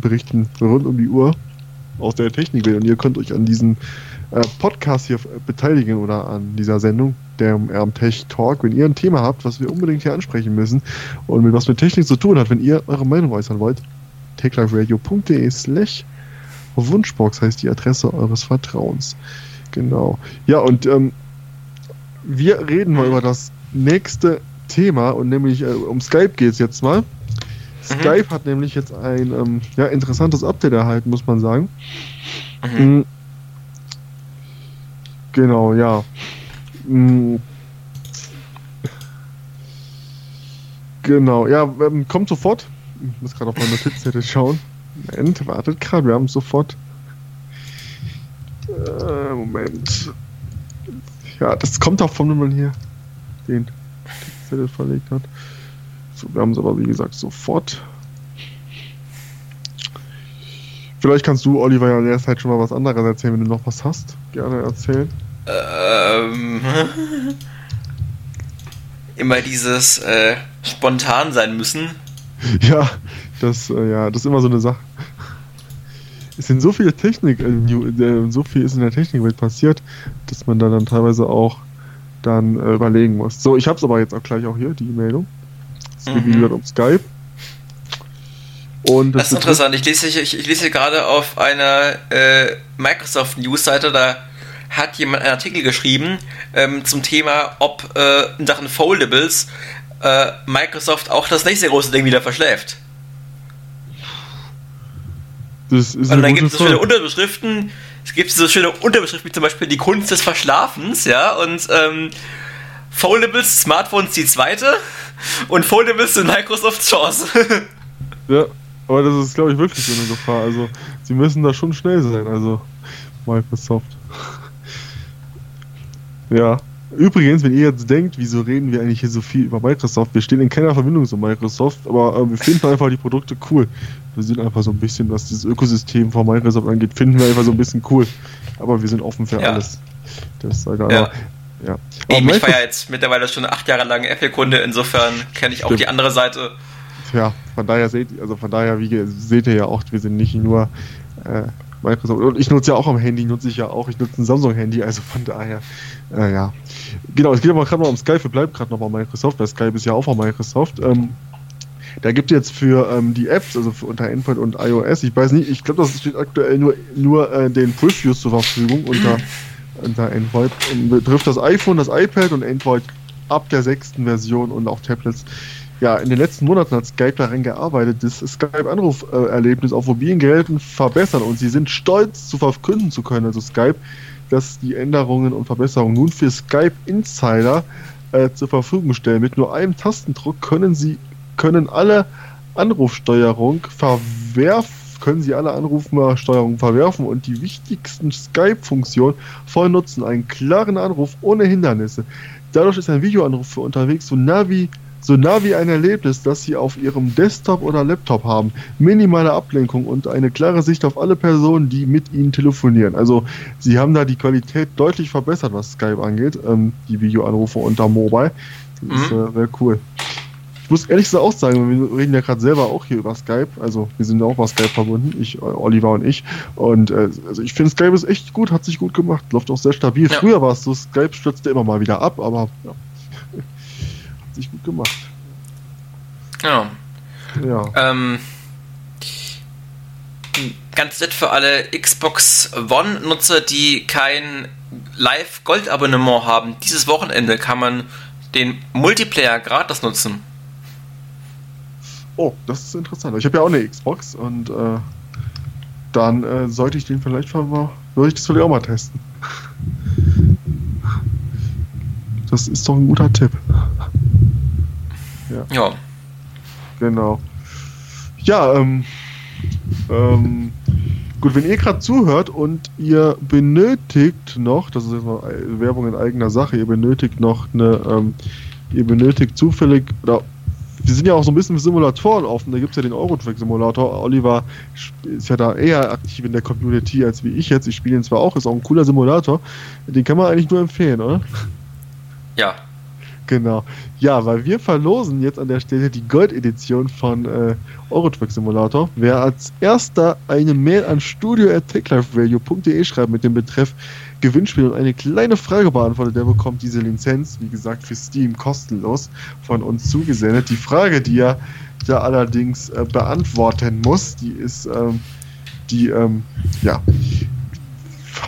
berichten rund um die Uhr aus der Technikwelt und ihr könnt euch an diesem äh, Podcast hier beteiligen oder an dieser Sendung, der ähm, Tech Talk, wenn ihr ein Thema habt, was wir unbedingt hier ansprechen müssen und mit was mit Technik zu tun hat, wenn ihr eure Meinung äußern wollt, techliferadio.de slash Wunschbox heißt die Adresse eures Vertrauens. Genau. Ja, und ähm, wir reden mal über das nächste Thema und nämlich äh, um Skype geht es jetzt mal. Mhm. Skype hat nämlich jetzt ein ähm, ja, interessantes Update erhalten, muss man sagen. Mhm. Mhm. Genau, ja. Mhm. Genau, ja, ähm, kommt sofort. Ich muss gerade auf meine Notizzettel schauen. Moment, wartet gerade, wir haben sofort. Äh, Moment. Ja, das kommt auch von, wenn man hier den Zettel verlegt hat. Wir haben es aber wie gesagt sofort. Vielleicht kannst du, Oliver, ja in der Zeit schon mal was anderes erzählen, wenn du noch was hast. Gerne erzählen. Ähm. Immer dieses äh, spontan sein müssen. Ja, das, äh, ja, das ist immer so eine Sache es sind so viele Technik, äh, äh, so viel ist in der Technikwelt passiert, dass man da dann teilweise auch dann äh, überlegen muss. So, ich habe es aber jetzt auch gleich auch hier, die Meldung. Es geht mhm. wieder um Skype. Und das, das ist interessant. Ich lese, ich, ich lese gerade auf einer äh, Microsoft News-Seite, da hat jemand einen Artikel geschrieben ähm, zum Thema, ob äh, in Sachen Foldables äh, Microsoft auch das nächste große Ding wieder verschläft. Das ist und dann gibt es so schöne Unterbeschriften. Es gibt so schöne Unterbeschriften wie zum Beispiel die Kunst des Verschlafens, ja, und ähm, Foldables Smartphones die zweite und Foldables sind Microsofts Chance. ja, aber das ist, glaube ich, wirklich so eine Gefahr. Also, sie müssen da schon schnell sein, also Microsoft. ja. Übrigens, wenn ihr jetzt denkt, wieso reden wir eigentlich hier so viel über Microsoft? Wir stehen in keiner Verbindung zu Microsoft, aber äh, wir finden einfach die Produkte cool. Wir sind einfach so ein bisschen, was dieses Ökosystem von Microsoft angeht, finden wir einfach so ein bisschen cool. Aber wir sind offen für ja. alles. Das sage halt ja. Ja. Aber ich war ja jetzt mittlerweile schon acht Jahre lang Apple-Kunde, insofern kenne ich auch Stimmt. die andere Seite. Ja, von daher seht ihr, also von daher, wie seht ihr ja auch, wir sind nicht nur äh, Microsoft. Und ich nutze ja auch am Handy, nutze ich ja auch. Ich nutze ein Samsung-Handy, also von daher, äh, ja. Genau, es geht aber gerade mal um Skype. Wir bleiben gerade noch bei Microsoft, weil Skype ist ja auch von Microsoft. Ähm, da gibt es jetzt für ähm, die Apps, also für unter Android und iOS, ich weiß nicht, ich glaube, das steht aktuell nur, nur äh, den Previews zur Verfügung unter, unter Android. Und betrifft das iPhone, das iPad und Android ab der sechsten Version und auch Tablets ja, in den letzten Monaten hat Skype daran gearbeitet, das Skype-Anruferlebnis auf mobilen Geräten verbessern und sie sind stolz zu verkünden zu können, also Skype, dass die Änderungen und Verbesserungen nun für Skype Insider äh, zur Verfügung stellen. Mit nur einem Tastendruck können sie können alle Anrufsteuerung verwerfen können Sie alle Anrufsteuerung verwerfen und die wichtigsten Skype-Funktionen voll nutzen. Einen klaren Anruf ohne Hindernisse. Dadurch ist ein Videoanruf für unterwegs so nah wie so nah wie ein Erlebnis, das Sie auf Ihrem Desktop oder Laptop haben. Minimale Ablenkung und eine klare Sicht auf alle Personen, die mit Ihnen telefonieren. Also Sie haben da die Qualität deutlich verbessert, was Skype angeht, ähm, die Videoanrufe unter Mobile. Das ist mhm. äh, sehr cool. Ich muss ehrlich gesagt auch sagen, wir reden ja gerade selber auch hier über Skype, also wir sind ja auch über Skype verbunden, ich, Oliver und ich. Und äh, also ich finde Skype ist echt gut, hat sich gut gemacht, läuft auch sehr stabil. Ja. Früher war es so, Skype stürzte immer mal wieder ab, aber ja. richtig gut gemacht. Ja. Ja. Ähm, ganz nett für alle Xbox One-Nutzer, die kein Live-Gold-Abonnement haben. Dieses Wochenende kann man den Multiplayer gratis nutzen. Oh, das ist interessant. Ich habe ja auch eine Xbox und äh, dann äh, sollte ich den vielleicht mal, würde ich das vielleicht auch mal testen. Das ist doch ein guter Tipp. Ja. Ja. Genau. Ja, ähm, ähm, gut, wenn ihr gerade zuhört und ihr benötigt noch, das ist jetzt mal Werbung in eigener Sache, ihr benötigt noch eine, ähm, ihr benötigt zufällig, oder wir sind ja auch so ein bisschen für Simulatoren offen, da gibt es ja den Eurotrack-Simulator. Oliver ist ja da eher aktiv in der Community als wie ich jetzt. Ich spiele ihn zwar auch, ist auch ein cooler Simulator. Den kann man eigentlich nur empfehlen, oder? Ja. Genau. Ja, weil wir verlosen jetzt an der Stelle die Gold-Edition von äh, Eurotruck Simulator. Wer als erster eine Mail an studio.techliferadio.de schreibt mit dem Betreff Gewinnspiel und eine kleine Frage beantwortet, der bekommt diese Lizenz, wie gesagt, für Steam kostenlos von uns zugesendet. Die Frage, die er da allerdings äh, beantworten muss, die ist, ähm, die, ähm, ja, ich,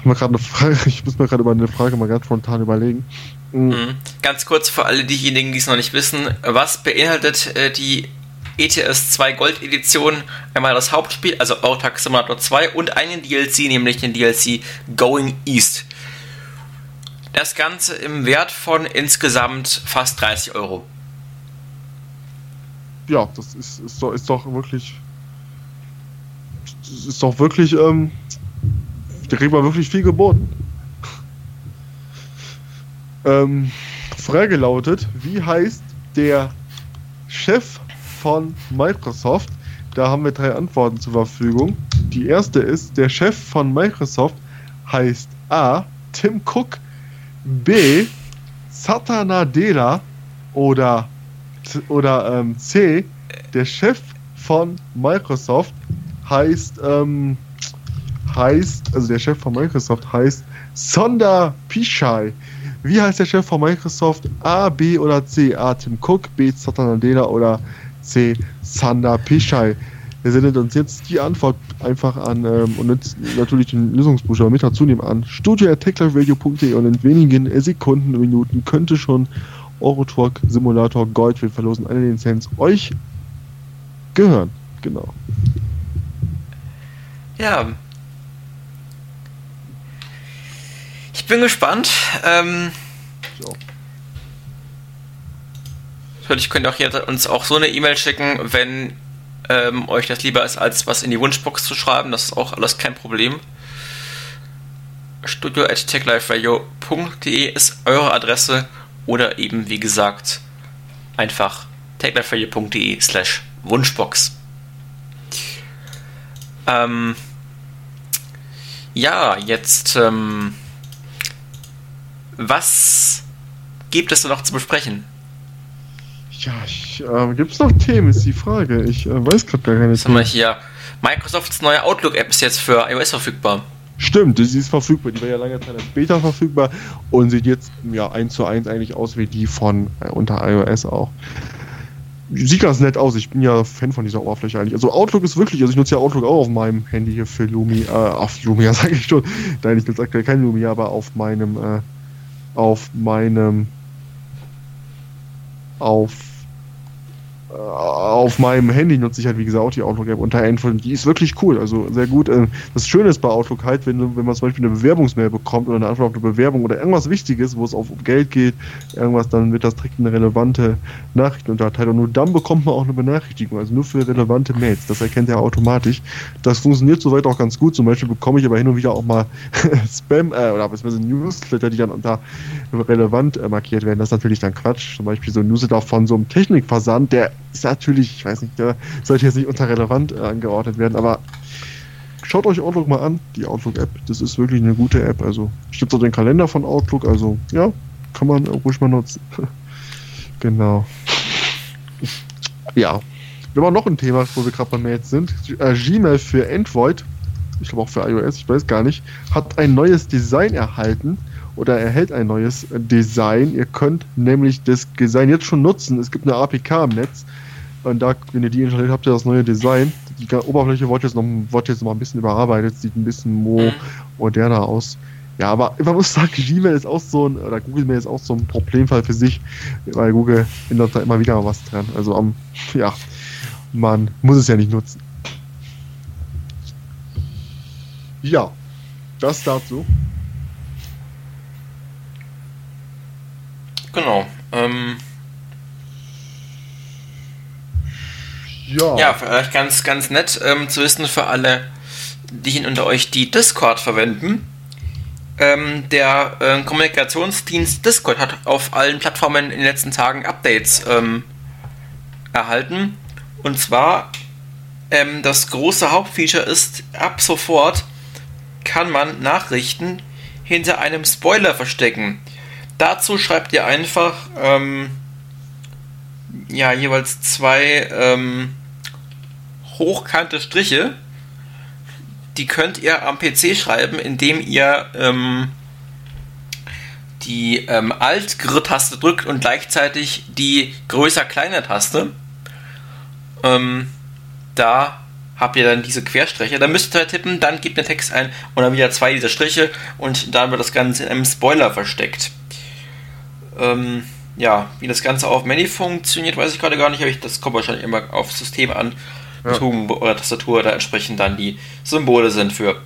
mir eine Frage, ich muss mir gerade über eine Frage mal ganz spontan überlegen. Mhm. Ganz kurz für alle diejenigen, die es noch nicht wissen, was beinhaltet äh, die ETS 2 Gold Edition? Einmal das Hauptspiel, also Eurotruck Simulator 2 und einen DLC, nämlich den DLC Going East. Das Ganze im Wert von insgesamt fast 30 Euro. Ja, das ist, ist, doch, ist doch wirklich. Das ist doch wirklich. Ähm, da kriegt man wirklich viel geboten. Ähm, Frage lautet: Wie heißt der Chef von Microsoft? Da haben wir drei Antworten zur Verfügung. Die erste ist: Der Chef von Microsoft heißt A. Tim Cook, B. Satya Nadella oder, oder ähm, C. Der Chef von Microsoft heißt, ähm, heißt, also der Chef von Microsoft heißt Sonder Pichai. Wie heißt der Chef von Microsoft? A, B oder C? A. Tim Cook, B. Satya Nadella oder C. Sander Pichai. Wir sendet uns jetzt die Antwort einfach an ähm, und jetzt natürlich den Lösungsbuchstaben mit dazu nehmen an studio.techliferadio.de und in wenigen Sekunden, Minuten könnte schon Eurotruck Simulator Gold, wir verlosen eine Lizenz, euch gehören. Genau. Ja. Ich bin gespannt. Ähm, So. Natürlich könnt ihr auch hier uns auch so eine E-Mail schicken, wenn ähm, euch das lieber ist, als was in die Wunschbox zu schreiben. Das ist auch alles kein Problem. studio.techliferadio.de ist eure Adresse oder eben, wie gesagt, einfach techliferadio.de slash Wunschbox. Ähm, ja, jetzt, ähm, was gibt es noch zu besprechen? Ja, ich, äh, gibt es noch Themen, ist die Frage. Ich äh, weiß gerade gar keine haben wir hier? Microsofts neue Outlook-App ist jetzt für iOS verfügbar. Stimmt, sie ist verfügbar. Die war ja lange Zeit als Beta verfügbar und sieht jetzt ja eins zu eins eigentlich aus wie die von äh, unter iOS auch. Sieht ganz nett aus. Ich bin ja Fan von dieser Oberfläche eigentlich. Also Outlook ist wirklich, also ich nutze ja Outlook auch auf meinem Handy hier für Lumi, äh, auf Lumia sage ich schon. Nein, ich nutze aktuell kein Lumia, aber auf meinem, äh, auf meinem, auf auf meinem Handy nutze ich halt, wie gesagt, auch die Outlook-App unter Android. Die ist wirklich cool, also sehr gut. Ähm, Das Schöne ist bei Outlook halt, wenn, wenn man zum Beispiel eine Bewerbungsmail bekommt oder eine Antwort auf eine Bewerbung oder irgendwas Wichtiges, wo es auf Geld geht, irgendwas, dann wird das direkt eine relevante Nachricht unterteilt und nur dann bekommt man auch eine Benachrichtigung, also nur für relevante Mails. Das erkennt er automatisch. Das funktioniert soweit auch ganz gut. Zum Beispiel bekomme ich aber hin und wieder auch mal Spam äh, oder beziehungsweise Newsletter, die dann unter relevant äh, markiert werden. Das ist natürlich dann Quatsch. Zum Beispiel so ein Newsletter von so einem Technikversand, der ist natürlich, ich weiß nicht, sollte jetzt nicht unter relevant äh, angeordnet werden, aber schaut euch Outlook mal an, die Outlook-App. Das ist wirklich eine gute App. Also ich nutze auch den Kalender von Outlook, also ja, kann man ruhig mal nutzen. genau. Ja. Wir haben noch ein Thema, wo wir gerade bei Mails sind. Äh, Gmail für Android, ich glaube auch für iOS, ich weiß gar nicht, hat ein neues Design erhalten oder erhält ein neues Design. Ihr könnt nämlich das Design jetzt schon nutzen. Es gibt eine APK im Netz. Und da, wenn ihr die installiert, habt ihr das neue Design. Die Oberfläche wird jetzt noch, wird jetzt noch mal ein bisschen überarbeitet, sieht ein bisschen mo moderner aus. Ja, aber man muss sagen, Gmail ist auch so ein, oder Google Mail ist auch so ein Problemfall für sich, weil Google ändert da immer wieder was dran. Also am, ja, man muss es ja nicht nutzen. Ja, das dazu. Genau. Ähm, ja. ja, vielleicht ganz, ganz nett ähm, zu wissen für alle, die unter euch die Discord verwenden. Ähm, der äh, Kommunikationsdienst Discord hat auf allen Plattformen in den letzten Tagen Updates ähm, erhalten. Und zwar ähm, das große Hauptfeature ist, ab sofort kann man Nachrichten hinter einem Spoiler verstecken. Dazu schreibt ihr einfach ähm, ja jeweils zwei ähm, hochkante Striche. Die könnt ihr am PC schreiben, indem ihr ähm, die ähm, Alt-Taste drückt und gleichzeitig die größer-kleiner-Taste. Ähm, da habt ihr dann diese Querstriche. Da müsst ihr tippen, dann gebt den Text ein und dann wieder zwei dieser Striche und dann wird das Ganze in einem Spoiler versteckt. Ähm, ja, wie das Ganze auf Many funktioniert, weiß ich gerade gar nicht, aber ich, das kommt wahrscheinlich immer auf System an. Ja. oder Tastatur da entsprechend dann die Symbole sind für.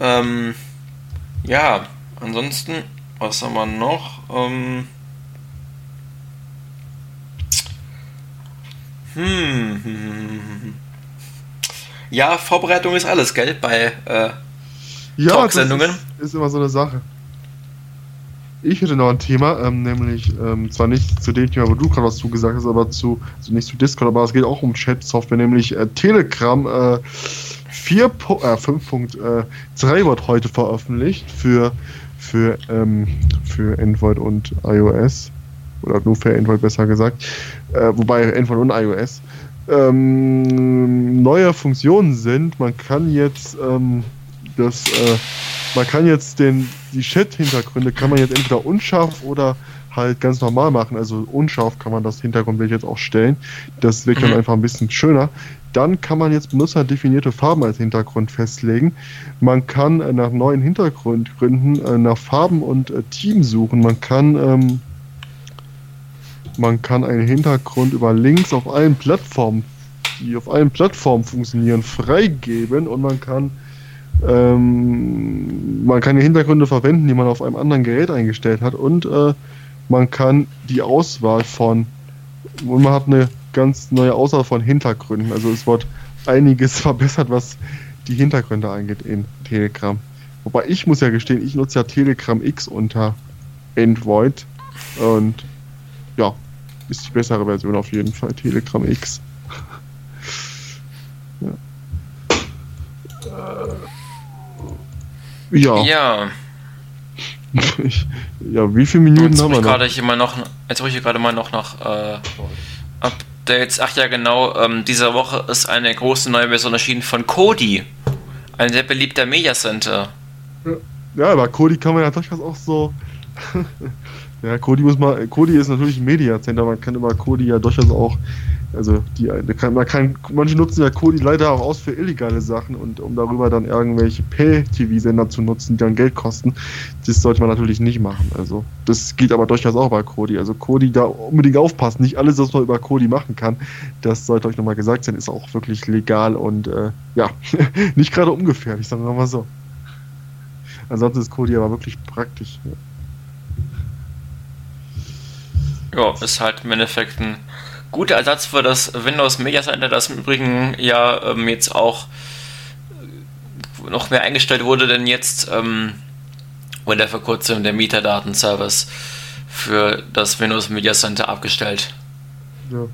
Ähm, ja, ansonsten, was haben wir noch? Ähm, hm, hm, hm, ja, Vorbereitung ist alles, gell? Bei äh, ja, Talksendungen. Ist, ist immer so eine Sache. Ich hätte noch ein Thema, ähm, nämlich ähm, zwar nicht zu dem Thema, wo du gerade was zugesagt hast, aber zu, also nicht zu Discord, aber es geht auch um Chat-Software, nämlich äh, Telegram äh, 4, äh, 5.3 wird heute veröffentlicht für, für, ähm, für Android und iOS. Oder nur für Android besser gesagt. Äh, wobei Android und iOS. Ähm, neue Funktionen sind, man kann jetzt ähm, das äh, man kann jetzt den, die Chat-Hintergründe kann man jetzt entweder unscharf oder halt ganz normal machen. Also unscharf kann man das Hintergrundbild jetzt auch stellen. Das wird dann mhm. einfach ein bisschen schöner. Dann kann man jetzt benutzerdefinierte Farben als Hintergrund festlegen. Man kann äh, nach neuen Hintergrundgründen äh, nach Farben und äh, Team suchen. Man kann ähm, man kann einen Hintergrund über Links auf allen Plattformen, die auf allen Plattformen funktionieren, freigeben und man kann ähm, man kann die Hintergründe verwenden, die man auf einem anderen Gerät eingestellt hat und äh, man kann die Auswahl von und man hat eine ganz neue Auswahl von Hintergründen. Also es wird einiges verbessert, was die Hintergründe angeht in Telegram. Wobei ich muss ja gestehen, ich nutze ja Telegram X unter Android und ja, ist die bessere Version auf jeden Fall, Telegram X. ja. Ja. Ja. ja, wie viele Minuten jetzt haben wir noch? Gerade hier mal noch? Jetzt rufe ich gerade mal noch nach äh, Updates. Ach ja, genau. Ähm, diese Woche ist eine große neue Version erschienen von Kodi. Ein sehr beliebter Media Center. Ja, aber Kodi kann man ja durchaus auch so. ja, Kodi muss mal. Kodi ist natürlich ein Media Center. Man kann über Kodi ja durchaus auch also die, man kann, manche nutzen ja Kodi leider auch aus für illegale Sachen und um darüber dann irgendwelche Pay-TV-Sender zu nutzen, die dann Geld kosten, das sollte man natürlich nicht machen. Also das geht aber durchaus auch bei Kodi. Also Kodi da unbedingt aufpassen. Nicht alles, was man über Kodi machen kann, das sollte euch nochmal gesagt sein, ist auch wirklich legal und äh, ja, nicht gerade ungefährlich, sagen wir mal so. Ansonsten ist Kodi aber wirklich praktisch. Ja. ja, ist halt im Endeffekt ein guter Ersatz für das Windows Media Center, das im Übrigen ja ähm, jetzt auch noch mehr eingestellt wurde, denn jetzt ähm, wurde vor kurzem der Metadaten-Service für das Windows Media Center abgestellt. Ja.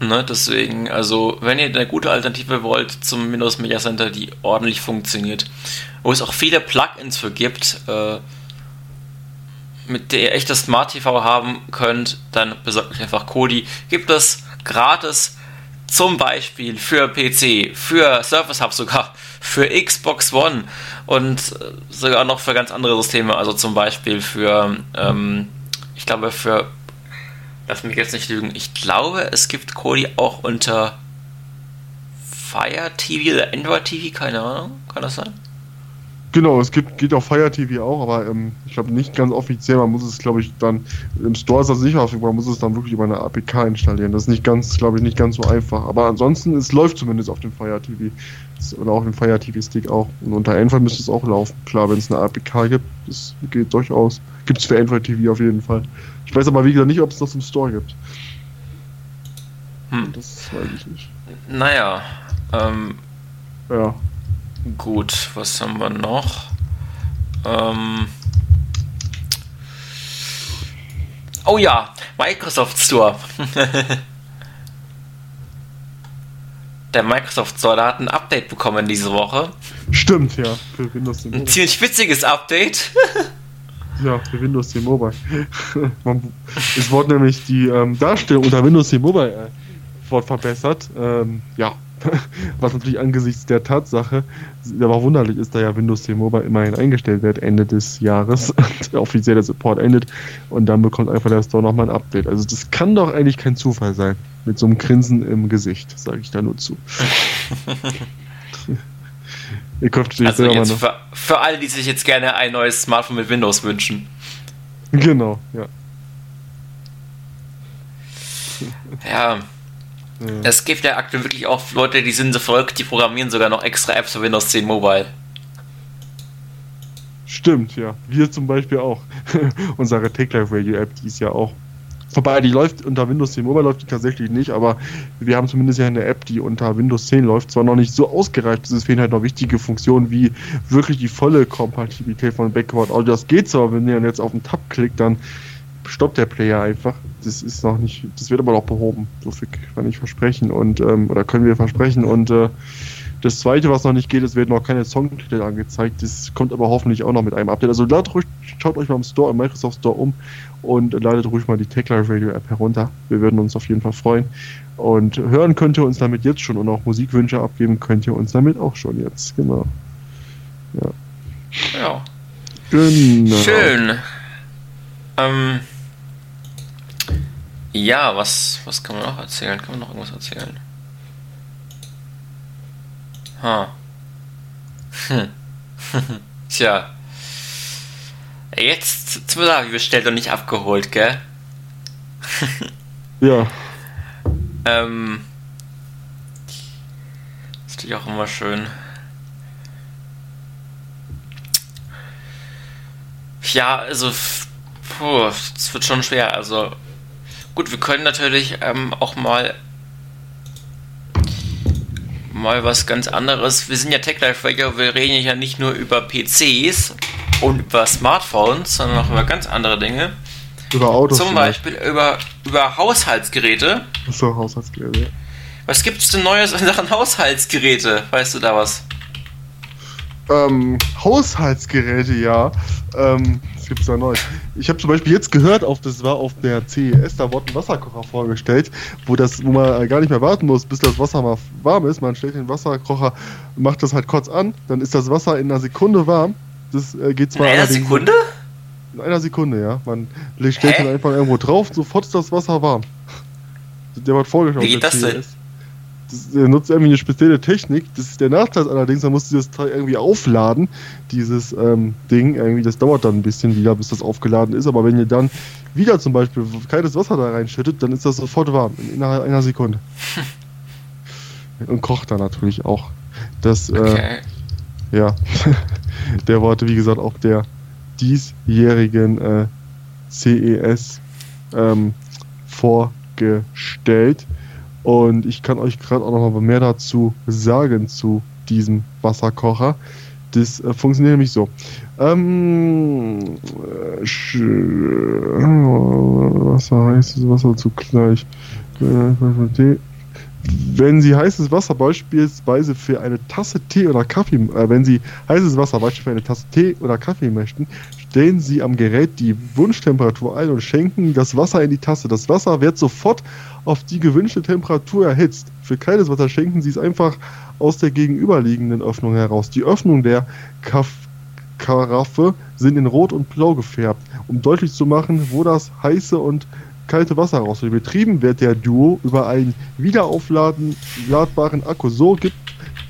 Ne, deswegen, also wenn ihr eine gute Alternative wollt zum Windows Media Center, die ordentlich funktioniert, wo es auch viele Plugins für gibt, äh, mit der ihr echtes Smart TV haben könnt, dann besorgt euch einfach Kodi. Gibt es gratis zum Beispiel für PC, für Surface Hub sogar, für Xbox One und äh, sogar noch für ganz andere Systeme, also zum Beispiel für, ähm, ich glaube für, lass mich jetzt nicht lügen, ich glaube es gibt Kodi auch unter Fire TV oder Android TV, keine Ahnung, kann das sein? Genau, es gibt, geht auf Fire TV auch, aber ähm, ich glaube nicht ganz offiziell. Man muss es, glaube ich, dann im Store ist das sicher verfügbar, man muss es dann wirklich über eine APK installieren. Das ist nicht ganz, glaube ich, nicht ganz so einfach. Aber ansonsten, es läuft zumindest auf dem Fire TV. Oder auf dem Fire TV Stick auch. Und unter Android müsste es auch laufen. Klar, wenn es eine APK gibt, das geht durchaus. Gibt es für Android TV auf jeden Fall. Ich weiß aber, wie gesagt, nicht, ob es das im Store gibt. Hm. Das weiß ich nicht. Naja, ähm. Ja. Gut, was haben wir noch? Ähm oh ja, Microsoft Store. Der Microsoft Store da hat ein Update bekommen diese Woche. Stimmt, ja, für Windows 10 Ein ziemlich witziges Update. ja, für Windows 10 Mobile. es wurde nämlich die ähm, Darstellung unter Windows 10 Mobile äh, verbessert. Ähm, ja, was natürlich angesichts der Tatsache aber wunderlich ist, da ja Windows 10 Mobile immerhin eingestellt wird Ende des Jahres und der offizielle Support endet und dann bekommt einfach der Store nochmal ein Update. Also das kann doch eigentlich kein Zufall sein. Mit so einem Grinsen im Gesicht, sage ich da nur zu. Ihr kauft also jetzt für, für alle, die sich jetzt gerne ein neues Smartphone mit Windows wünschen. Genau, ja. Ja, es gibt ja aktuell wirklich auch Leute, die sind so verrückt, die programmieren sogar noch extra Apps für Windows 10 Mobile. Stimmt, ja. Wir zum Beispiel auch. Unsere Take Life Radio App, die ist ja auch vorbei. Die läuft unter Windows 10 Mobile, läuft die tatsächlich nicht, aber wir haben zumindest ja eine App, die unter Windows 10 läuft. Zwar noch nicht so ausgereift, es fehlen halt noch wichtige Funktionen wie wirklich die volle Kompatibilität von Backward Audio. Das geht aber wenn ihr jetzt auf den Tab klickt, dann stoppt der Player einfach. Das ist noch nicht, das wird aber noch behoben. So viel kann ich versprechen und ähm, oder können wir versprechen. Und äh, das zweite, was noch nicht geht, es werden noch keine Songtitel angezeigt. Das kommt aber hoffentlich auch noch mit einem Update. Also ladet ruhig, schaut euch mal im Store, im Microsoft Store um und ladet ruhig mal die TechLive Radio App herunter. Wir würden uns auf jeden Fall freuen. Und hören könnt ihr uns damit jetzt schon und auch Musikwünsche abgeben könnt ihr uns damit auch schon jetzt. Genau. Ja. Ja. Genau. Schön. Ähm, ja, was, was kann man noch erzählen? Kann man noch irgendwas erzählen? Ha. Hm. Tja. Jetzt zum Sagen, bestellt und nicht abgeholt, gell? ja. Ähm. ist natürlich auch immer schön. Ja, also. Puh, es wird schon schwer. Also, Gut, wir können natürlich ähm, auch mal mal was ganz anderes. Wir sind ja Tech Life Radio, wir reden ja nicht nur über PCs und über Smartphones, sondern auch über ganz andere Dinge. Über Autos. Zum vielleicht. Beispiel über, über Haushaltsgeräte. Achso, Haushaltsgeräte. Was gibt es denn Neues in Sachen Haushaltsgeräte? Weißt du da was? Ähm, Haushaltsgeräte, ja. Ähm, gibt es da Neues? Ich habe zum Beispiel jetzt gehört, auf, das war auf der CES, da wurde ein Wasserkocher vorgestellt, wo, das, wo man gar nicht mehr warten muss, bis das Wasser mal warm ist. Man stellt den Wasserkocher, macht das halt kurz an, dann ist das Wasser in einer Sekunde warm. Das äh, geht zwar in einer Sekunde? In einer Sekunde, ja. Man stellt Hä? den einfach irgendwo drauf, sofort ist das Wasser warm. Der wird vorgestellt. Wie geht das denn? Das nutzt irgendwie eine spezielle Technik. Das ist der Nachteil allerdings, da musst du das Teil irgendwie aufladen, dieses ähm, Ding. Irgendwie, das dauert dann ein bisschen wieder, bis das aufgeladen ist. Aber wenn ihr dann wieder zum Beispiel kaltes Wasser da reinschüttet, dann ist das sofort warm, innerhalb einer Sekunde. Und kocht dann natürlich auch. Das, äh, okay. ja, der wurde, wie gesagt, auch der diesjährigen äh, CES ähm, vorgestellt. Und ich kann euch gerade auch noch mal mehr dazu sagen zu diesem Wasserkocher. Das äh, funktioniert nämlich so. Ähm, äh, Wasser heißt Wasser zugleich. wenn Sie heißes Wasser beispielsweise für eine Tasse Tee oder Kaffee, äh, wenn Sie heißes Wasser beispielsweise für eine Tasse Tee oder Kaffee möchten, stellen Sie am Gerät die Wunschtemperatur ein und schenken das Wasser in die Tasse. Das Wasser wird sofort auf die gewünschte Temperatur erhitzt. Für kaltes Wasser schenken Sie es einfach aus der gegenüberliegenden Öffnung heraus. Die Öffnung der Kaff Karaffe sind in Rot und Blau gefärbt, um deutlich zu machen, wo das heiße und kalte Wasser raus wird. Betrieben wird der Duo über einen wiederaufladbaren Akku. So gibt,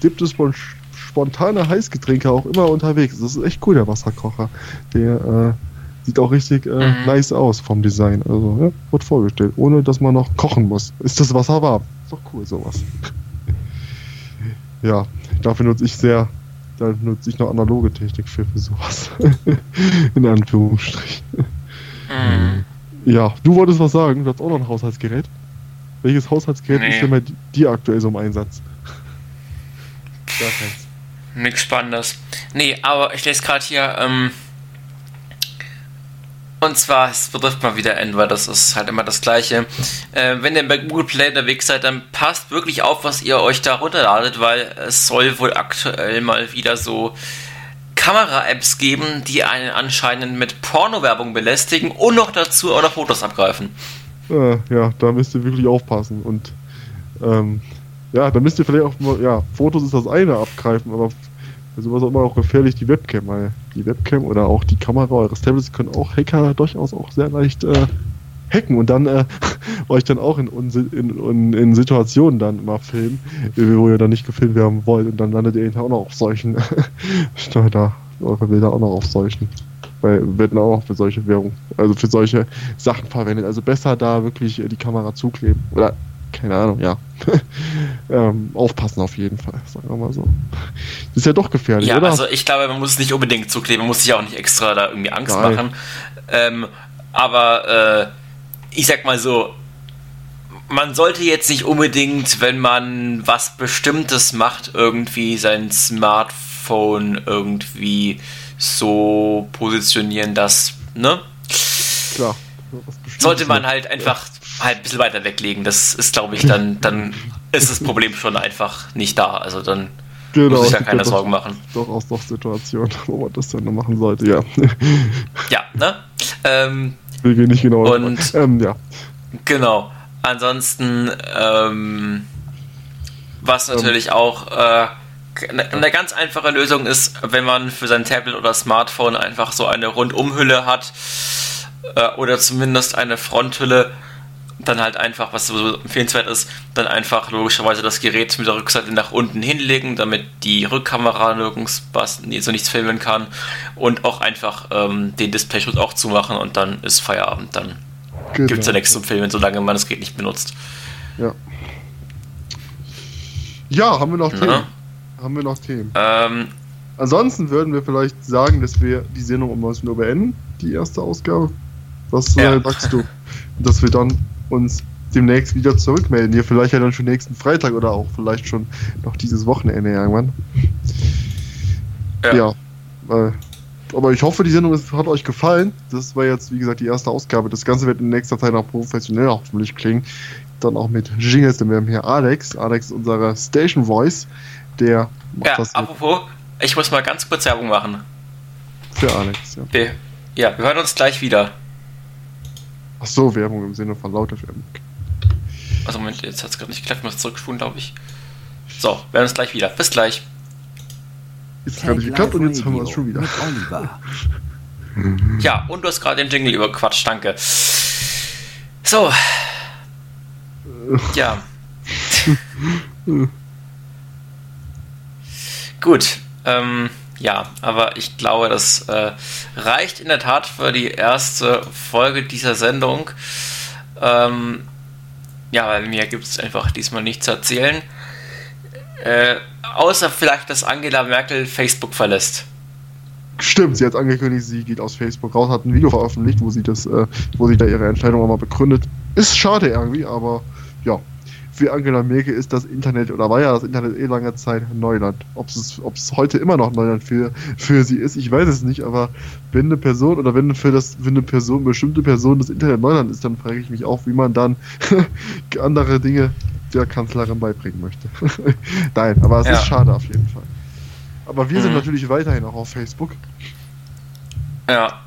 gibt es von spontane Heißgetränke auch immer unterwegs. Das ist echt cool, der Wasserkocher. Der äh, sieht auch richtig äh, mhm. nice aus vom Design. Also, ja, wird vorgestellt, ohne dass man noch kochen muss. Ist das Wasser warm? Ist doch cool, sowas. ja, dafür nutze ich sehr da nutze ich noch analoge Technik für, für sowas. In Anführungsstrichen. Mhm. Ja, du wolltest was sagen, du hast auch noch ein Haushaltsgerät. Welches Haushaltsgerät nee. ist denn bei dir aktuell so im Einsatz? Gar keins. Nichts Spannendes. Nee, aber ich lese gerade hier, ähm, und zwar, es betrifft mal wieder N, weil das ist halt immer das Gleiche. Äh, wenn ihr bei Google Play unterwegs seid, dann passt wirklich auf, was ihr euch da runterladet, weil es soll wohl aktuell mal wieder so Kamera-Apps geben, die einen anscheinend mit Porno-Werbung belästigen und noch dazu auch noch Fotos abgreifen. Äh, ja, da müsst ihr wirklich aufpassen. Und ähm, ja, da müsst ihr vielleicht auch mal, ja, Fotos ist das eine abgreifen, aber sowas auch immer auch gefährlich die Webcam, weil die Webcam oder auch die Kamera eures Tablets können auch Hacker durchaus auch sehr leicht äh, hacken und dann äh, euch dann auch in, in, in, Situationen dann immer filmen, wo ihr dann nicht gefilmt werden wollt und dann landet ihr auch noch auf solchen da eure Bilder auch noch auf solchen. Weil werden auch für solche Währung, also für solche Sachen verwendet. Also besser da wirklich die Kamera zukleben. Oder keine Ahnung, ja. ähm, aufpassen auf jeden Fall, sagen wir mal so. Das ist ja doch gefährlich, ja, oder? also ich glaube, man muss es nicht unbedingt zukleben, man muss sich auch nicht extra da irgendwie Angst Nein. machen. Ähm, aber äh, ich sag mal so, man sollte jetzt nicht unbedingt, wenn man was Bestimmtes macht, irgendwie sein Smartphone irgendwie so positionieren, dass, ne? Klar. Sollte man halt einfach halt ein bisschen weiter weglegen. Das ist, glaube ich, dann, dann ist das Problem schon einfach nicht da. Also dann genau, muss ich da keine Sorgen machen. Doch aus doch Situationen, wo man das dann noch machen sollte, ja. Ja, ne? Ähm, wir nicht genau. Und ähm, ja. Genau. Ansonsten, ähm, was ähm. natürlich ähm. auch äh, eine ganz einfache Lösung ist, wenn man für sein Tablet oder Smartphone einfach so eine Rundumhülle hat äh, oder zumindest eine Fronthülle, dann halt einfach, was so empfehlenswert ist, dann einfach logischerweise das Gerät mit der Rückseite nach unten hinlegen, damit die Rückkamera nirgends was, so nichts filmen kann und auch einfach ähm, den Displayschutz auch zumachen und dann ist Feierabend. Dann genau. gibt es ja nichts zum Filmen, solange man das Gerät nicht benutzt. Ja. Ja, haben wir noch Themen? Ja. Haben wir noch Themen? Ähm, Ansonsten würden wir vielleicht sagen, dass wir die Sendung um 19 Uhr beenden, die erste Ausgabe. Was äh, ja. sagst du? Dass wir dann uns demnächst wieder zurückmelden. Hier vielleicht ja dann schon nächsten Freitag oder auch vielleicht schon noch dieses Wochenende irgendwann. Ja. ja äh, aber ich hoffe, die Sendung ist, hat euch gefallen. Das war jetzt, wie gesagt, die erste Ausgabe. Das Ganze wird in nächster Zeit auch professionell hoffentlich klingen. Dann auch mit Jingles, denn wir haben hier Alex. Alex ist unsere Station Voice. Der macht ja, das. Apropos, ich muss mal ganz kurz Werbung machen. Für Alex, ja. Ja, wir hören uns gleich wieder. Ach so, Werbung im Sinne von lauter Werbung. Also Moment, jetzt hat es gerade nicht geklappt, muss zurückspulen, glaube ich. So, wir hören uns gleich wieder. Bis gleich. Jetzt hat es gerade geklappt und jetzt haben wir es schon wieder. ja, und du hast gerade den Jingle überquatscht, danke. So. Ja. Gut. Ähm, ja, aber ich glaube, das äh, reicht in der Tat für die erste Folge dieser Sendung. Ähm, ja, weil mir gibt es einfach diesmal nichts zu erzählen. Äh, außer vielleicht, dass Angela Merkel Facebook verlässt. Stimmt, sie hat angekündigt, sie geht aus Facebook raus, hat ein Video veröffentlicht, wo sie das, äh, wo sie da ihre Entscheidung einmal begründet. Ist schade irgendwie, aber ja, für Angela Merkel ist das Internet oder war ja das Internet eh lange Zeit Neuland. Ob es, heute immer noch Neuland für, für sie ist, ich weiß es nicht, aber wenn eine Person oder wenn für, das, für eine Person, bestimmte Person das Internet Neuland ist, dann frage ich mich auch, wie man dann andere Dinge der Kanzlerin beibringen möchte. Nein, aber es Ja. ist schade auf jeden Fall. Aber wir sind Mhm. natürlich weiterhin auch auf Facebook. Ja.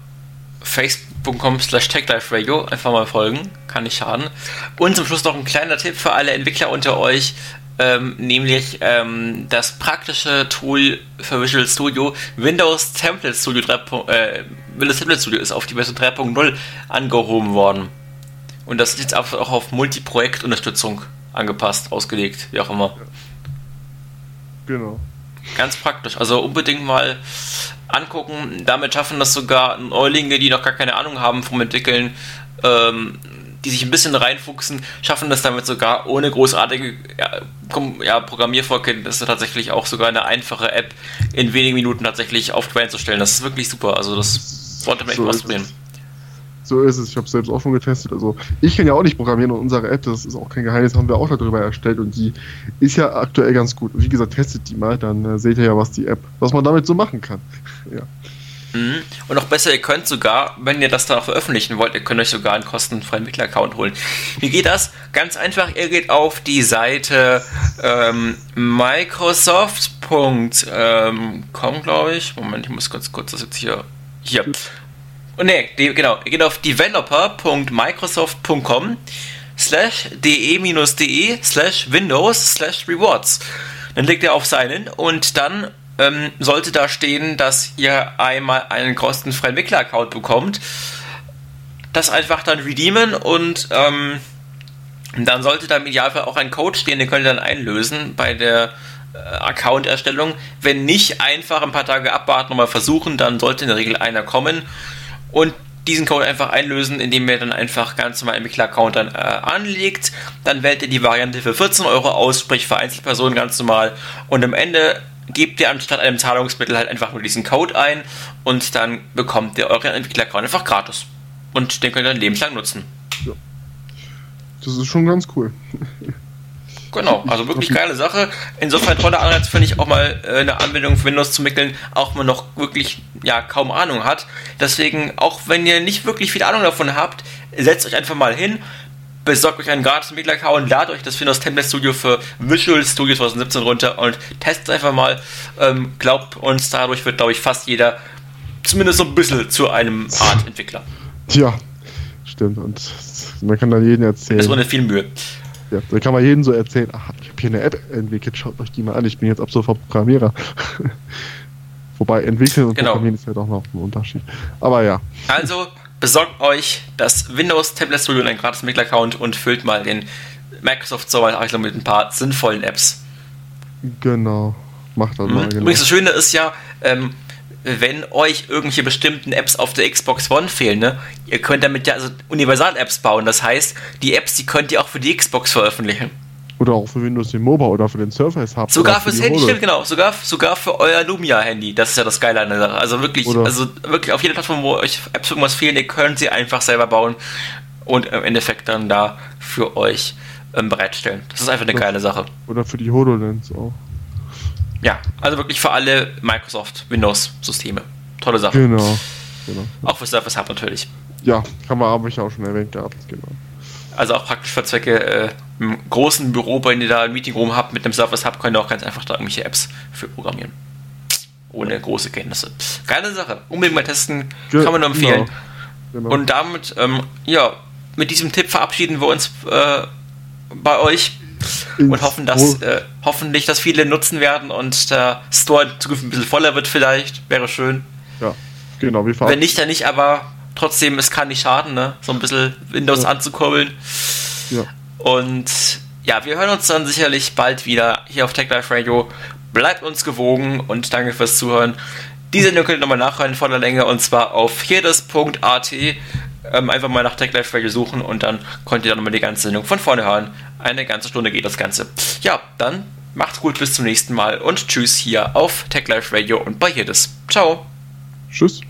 Facebook.com slash TechLifeRadio. Einfach mal folgen. Kann nicht schaden. Und zum Schluss noch ein kleiner Tipp für alle Entwickler unter euch. Ähm, nämlich ähm, das praktische Tool für Visual Studio Windows Template Studio 3. Äh, Windows Template Studio ist auf die Version 3.0 angehoben worden. Und das ist jetzt auch auch auf Multiprojektunterstützung angepasst, ausgelegt, wie auch immer. Genau. Ganz praktisch. Also unbedingt mal angucken. Damit schaffen das sogar Neulinge, die noch gar keine Ahnung haben vom Entwickeln, ähm, die sich ein bisschen reinfuchsen, schaffen das damit sogar ohne großartige ja, Programmiervorkenntnisse tatsächlich auch sogar eine einfache App in wenigen Minuten tatsächlich auf Train zu stellen. Das ist wirklich super. Also das sollte man echt So ausprobieren. Es. So ist es. Ich habe selbst auch schon getestet. Also ich kann ja auch nicht programmieren und unsere App, das ist auch kein Geheimnis, haben wir auch darüber erstellt und die ist ja aktuell ganz gut. Und wie gesagt, testet die mal, dann äh, seht ihr ja, was die App, was man damit so machen kann. Ja. Mhm. Und noch besser, ihr könnt sogar, wenn ihr das dann auch veröffentlichen wollt, ihr könnt euch sogar einen kostenfreien Entwickler-Account holen. Wie geht das? Ganz einfach, ihr geht auf die Seite ähm, Microsoft.com, ähm, glaube ich. Moment, ich muss ganz kurz das jetzt hier. Hier. Und ne, die, genau, geht auf developer.microsoft.com slash de-de slash windows slash rewards. Dann klickt ihr auf Sign-in und dann ähm, sollte da stehen, dass ihr einmal einen kostenfreien Entwickler-Account bekommt. Das einfach dann redeemen und ähm, dann sollte da im Idealfall auch ein Code stehen, den könnt ihr dann einlösen bei der äh, Account-Erstellung. Wenn nicht, einfach ein paar Tage abwarten und mal versuchen, dann sollte in der Regel einer kommen und diesen Code einfach einlösen, indem ihr dann einfach ganz normal einen Entwickler-Account dann äh, anlegt. Dann wählt ihr die Variante für 14 Euro aus, sprich für Einzelpersonen ganz normal. Und am Ende gebt ihr anstatt einem Zahlungsmittel halt einfach nur diesen Code ein und dann bekommt ihr euren Entwickler-Account einfach gratis. Und den könnt ihr dann lebenslang nutzen. Das ist schon ganz cool. Genau, also wirklich geile Sache. Insofern toller Anreiz finde ich auch mal äh, eine Anwendung für Windows zu entwickeln, auch wenn man noch wirklich ja kaum Ahnung hat. Deswegen, auch wenn ihr nicht wirklich viel Ahnung davon habt, setzt euch einfach mal hin, besorgt euch einen gratis Entwickler-Account, ladet euch das Windows Template Studio für Visual Studio 2017 runter und testet einfach mal. Ähm, glaubt uns, dadurch wird, glaube ich, fast jeder zumindest so ein bisschen zu einem Art Entwickler. Ja, stimmt. Und man kann dann jedem erzählen. Das ohne viel Mühe. Ja, da kann man jedem so erzählen, ach, ich habe hier eine App entwickelt, schaut euch die mal an, ich bin jetzt ab sofort Programmierer. Wobei entwickeln und Genau. programmieren ist ja doch noch ein Unterschied. Aber ja, Also besorgt euch das Windows Tablet Studio und einen gratis Entwickler-Account und füllt mal den Microsoft Server also mit ein paar sinnvollen Apps. genau. Macht das mal, Mhm. genau. Übrigens, das Schöne ist ja, ähm, wenn euch irgendwelche bestimmten Apps auf der Xbox One fehlen, ne, ihr könnt damit ja also Universal-Apps bauen. Das heißt, die Apps, die könnt ihr auch für die Xbox veröffentlichen. Oder auch für Windows den Mobile oder für den Surface Hub. Sogar oder für fürs die Handy, stimmt, genau. Sogar, sogar für euer Lumia-Handy. Das ist ja das Geile an der Sache. Also wirklich, Oder- also wirklich auf jeder Plattform, wo euch Apps irgendwas fehlen, ihr könnt sie einfach selber bauen und im Endeffekt dann da für euch ähm, bereitstellen. Das ist einfach eine geile Sache. Oder für die HoloLens auch. Ja, also wirklich für alle Microsoft Windows-Systeme. Tolle Sache. Genau. genau. Auch für Surface Hub natürlich. Ja, kann man, habe ich auch schon erwähnt gehabt, genau. Also auch praktisch für Zwecke äh, im großen Büro, wenn ihr da ein Meeting Room habt mit einem Surface Hub, könnt ihr auch ganz einfach da irgendwelche Apps für programmieren. Ohne große Kenntnisse. Geile Sache. Unbedingt mal testen. Ge- Kann man nur empfehlen. Genau. Und damit, ähm, ja, mit diesem Tipp verabschieden wir uns äh, bei euch und hoffen, dass äh, hoffentlich das viele nutzen werden und der Store in Zukunft ein bisschen voller wird vielleicht. Wäre schön. ja, genau, wir Wenn nicht, dann nicht, aber trotzdem, es kann nicht schaden, ne? So ein bisschen Windows Ja. anzukurbeln. Ja. Und ja, wir hören uns dann sicherlich bald wieder hier auf Tech Life Radio. Bleibt uns gewogen und danke fürs Zuhören. Die Sendung könnt ihr nochmal nachhören in voller Länge und zwar auf hirdes.at. Ähm, einfach mal nach Tech Life Radio suchen und dann könnt ihr dann nochmal die ganze Sendung von vorne hören. Eine ganze Stunde geht das Ganze. Ja, dann macht's gut, bis zum nächsten Mal und tschüss hier auf Tech Life Radio und bei Hirdes. Ciao. Tschüss.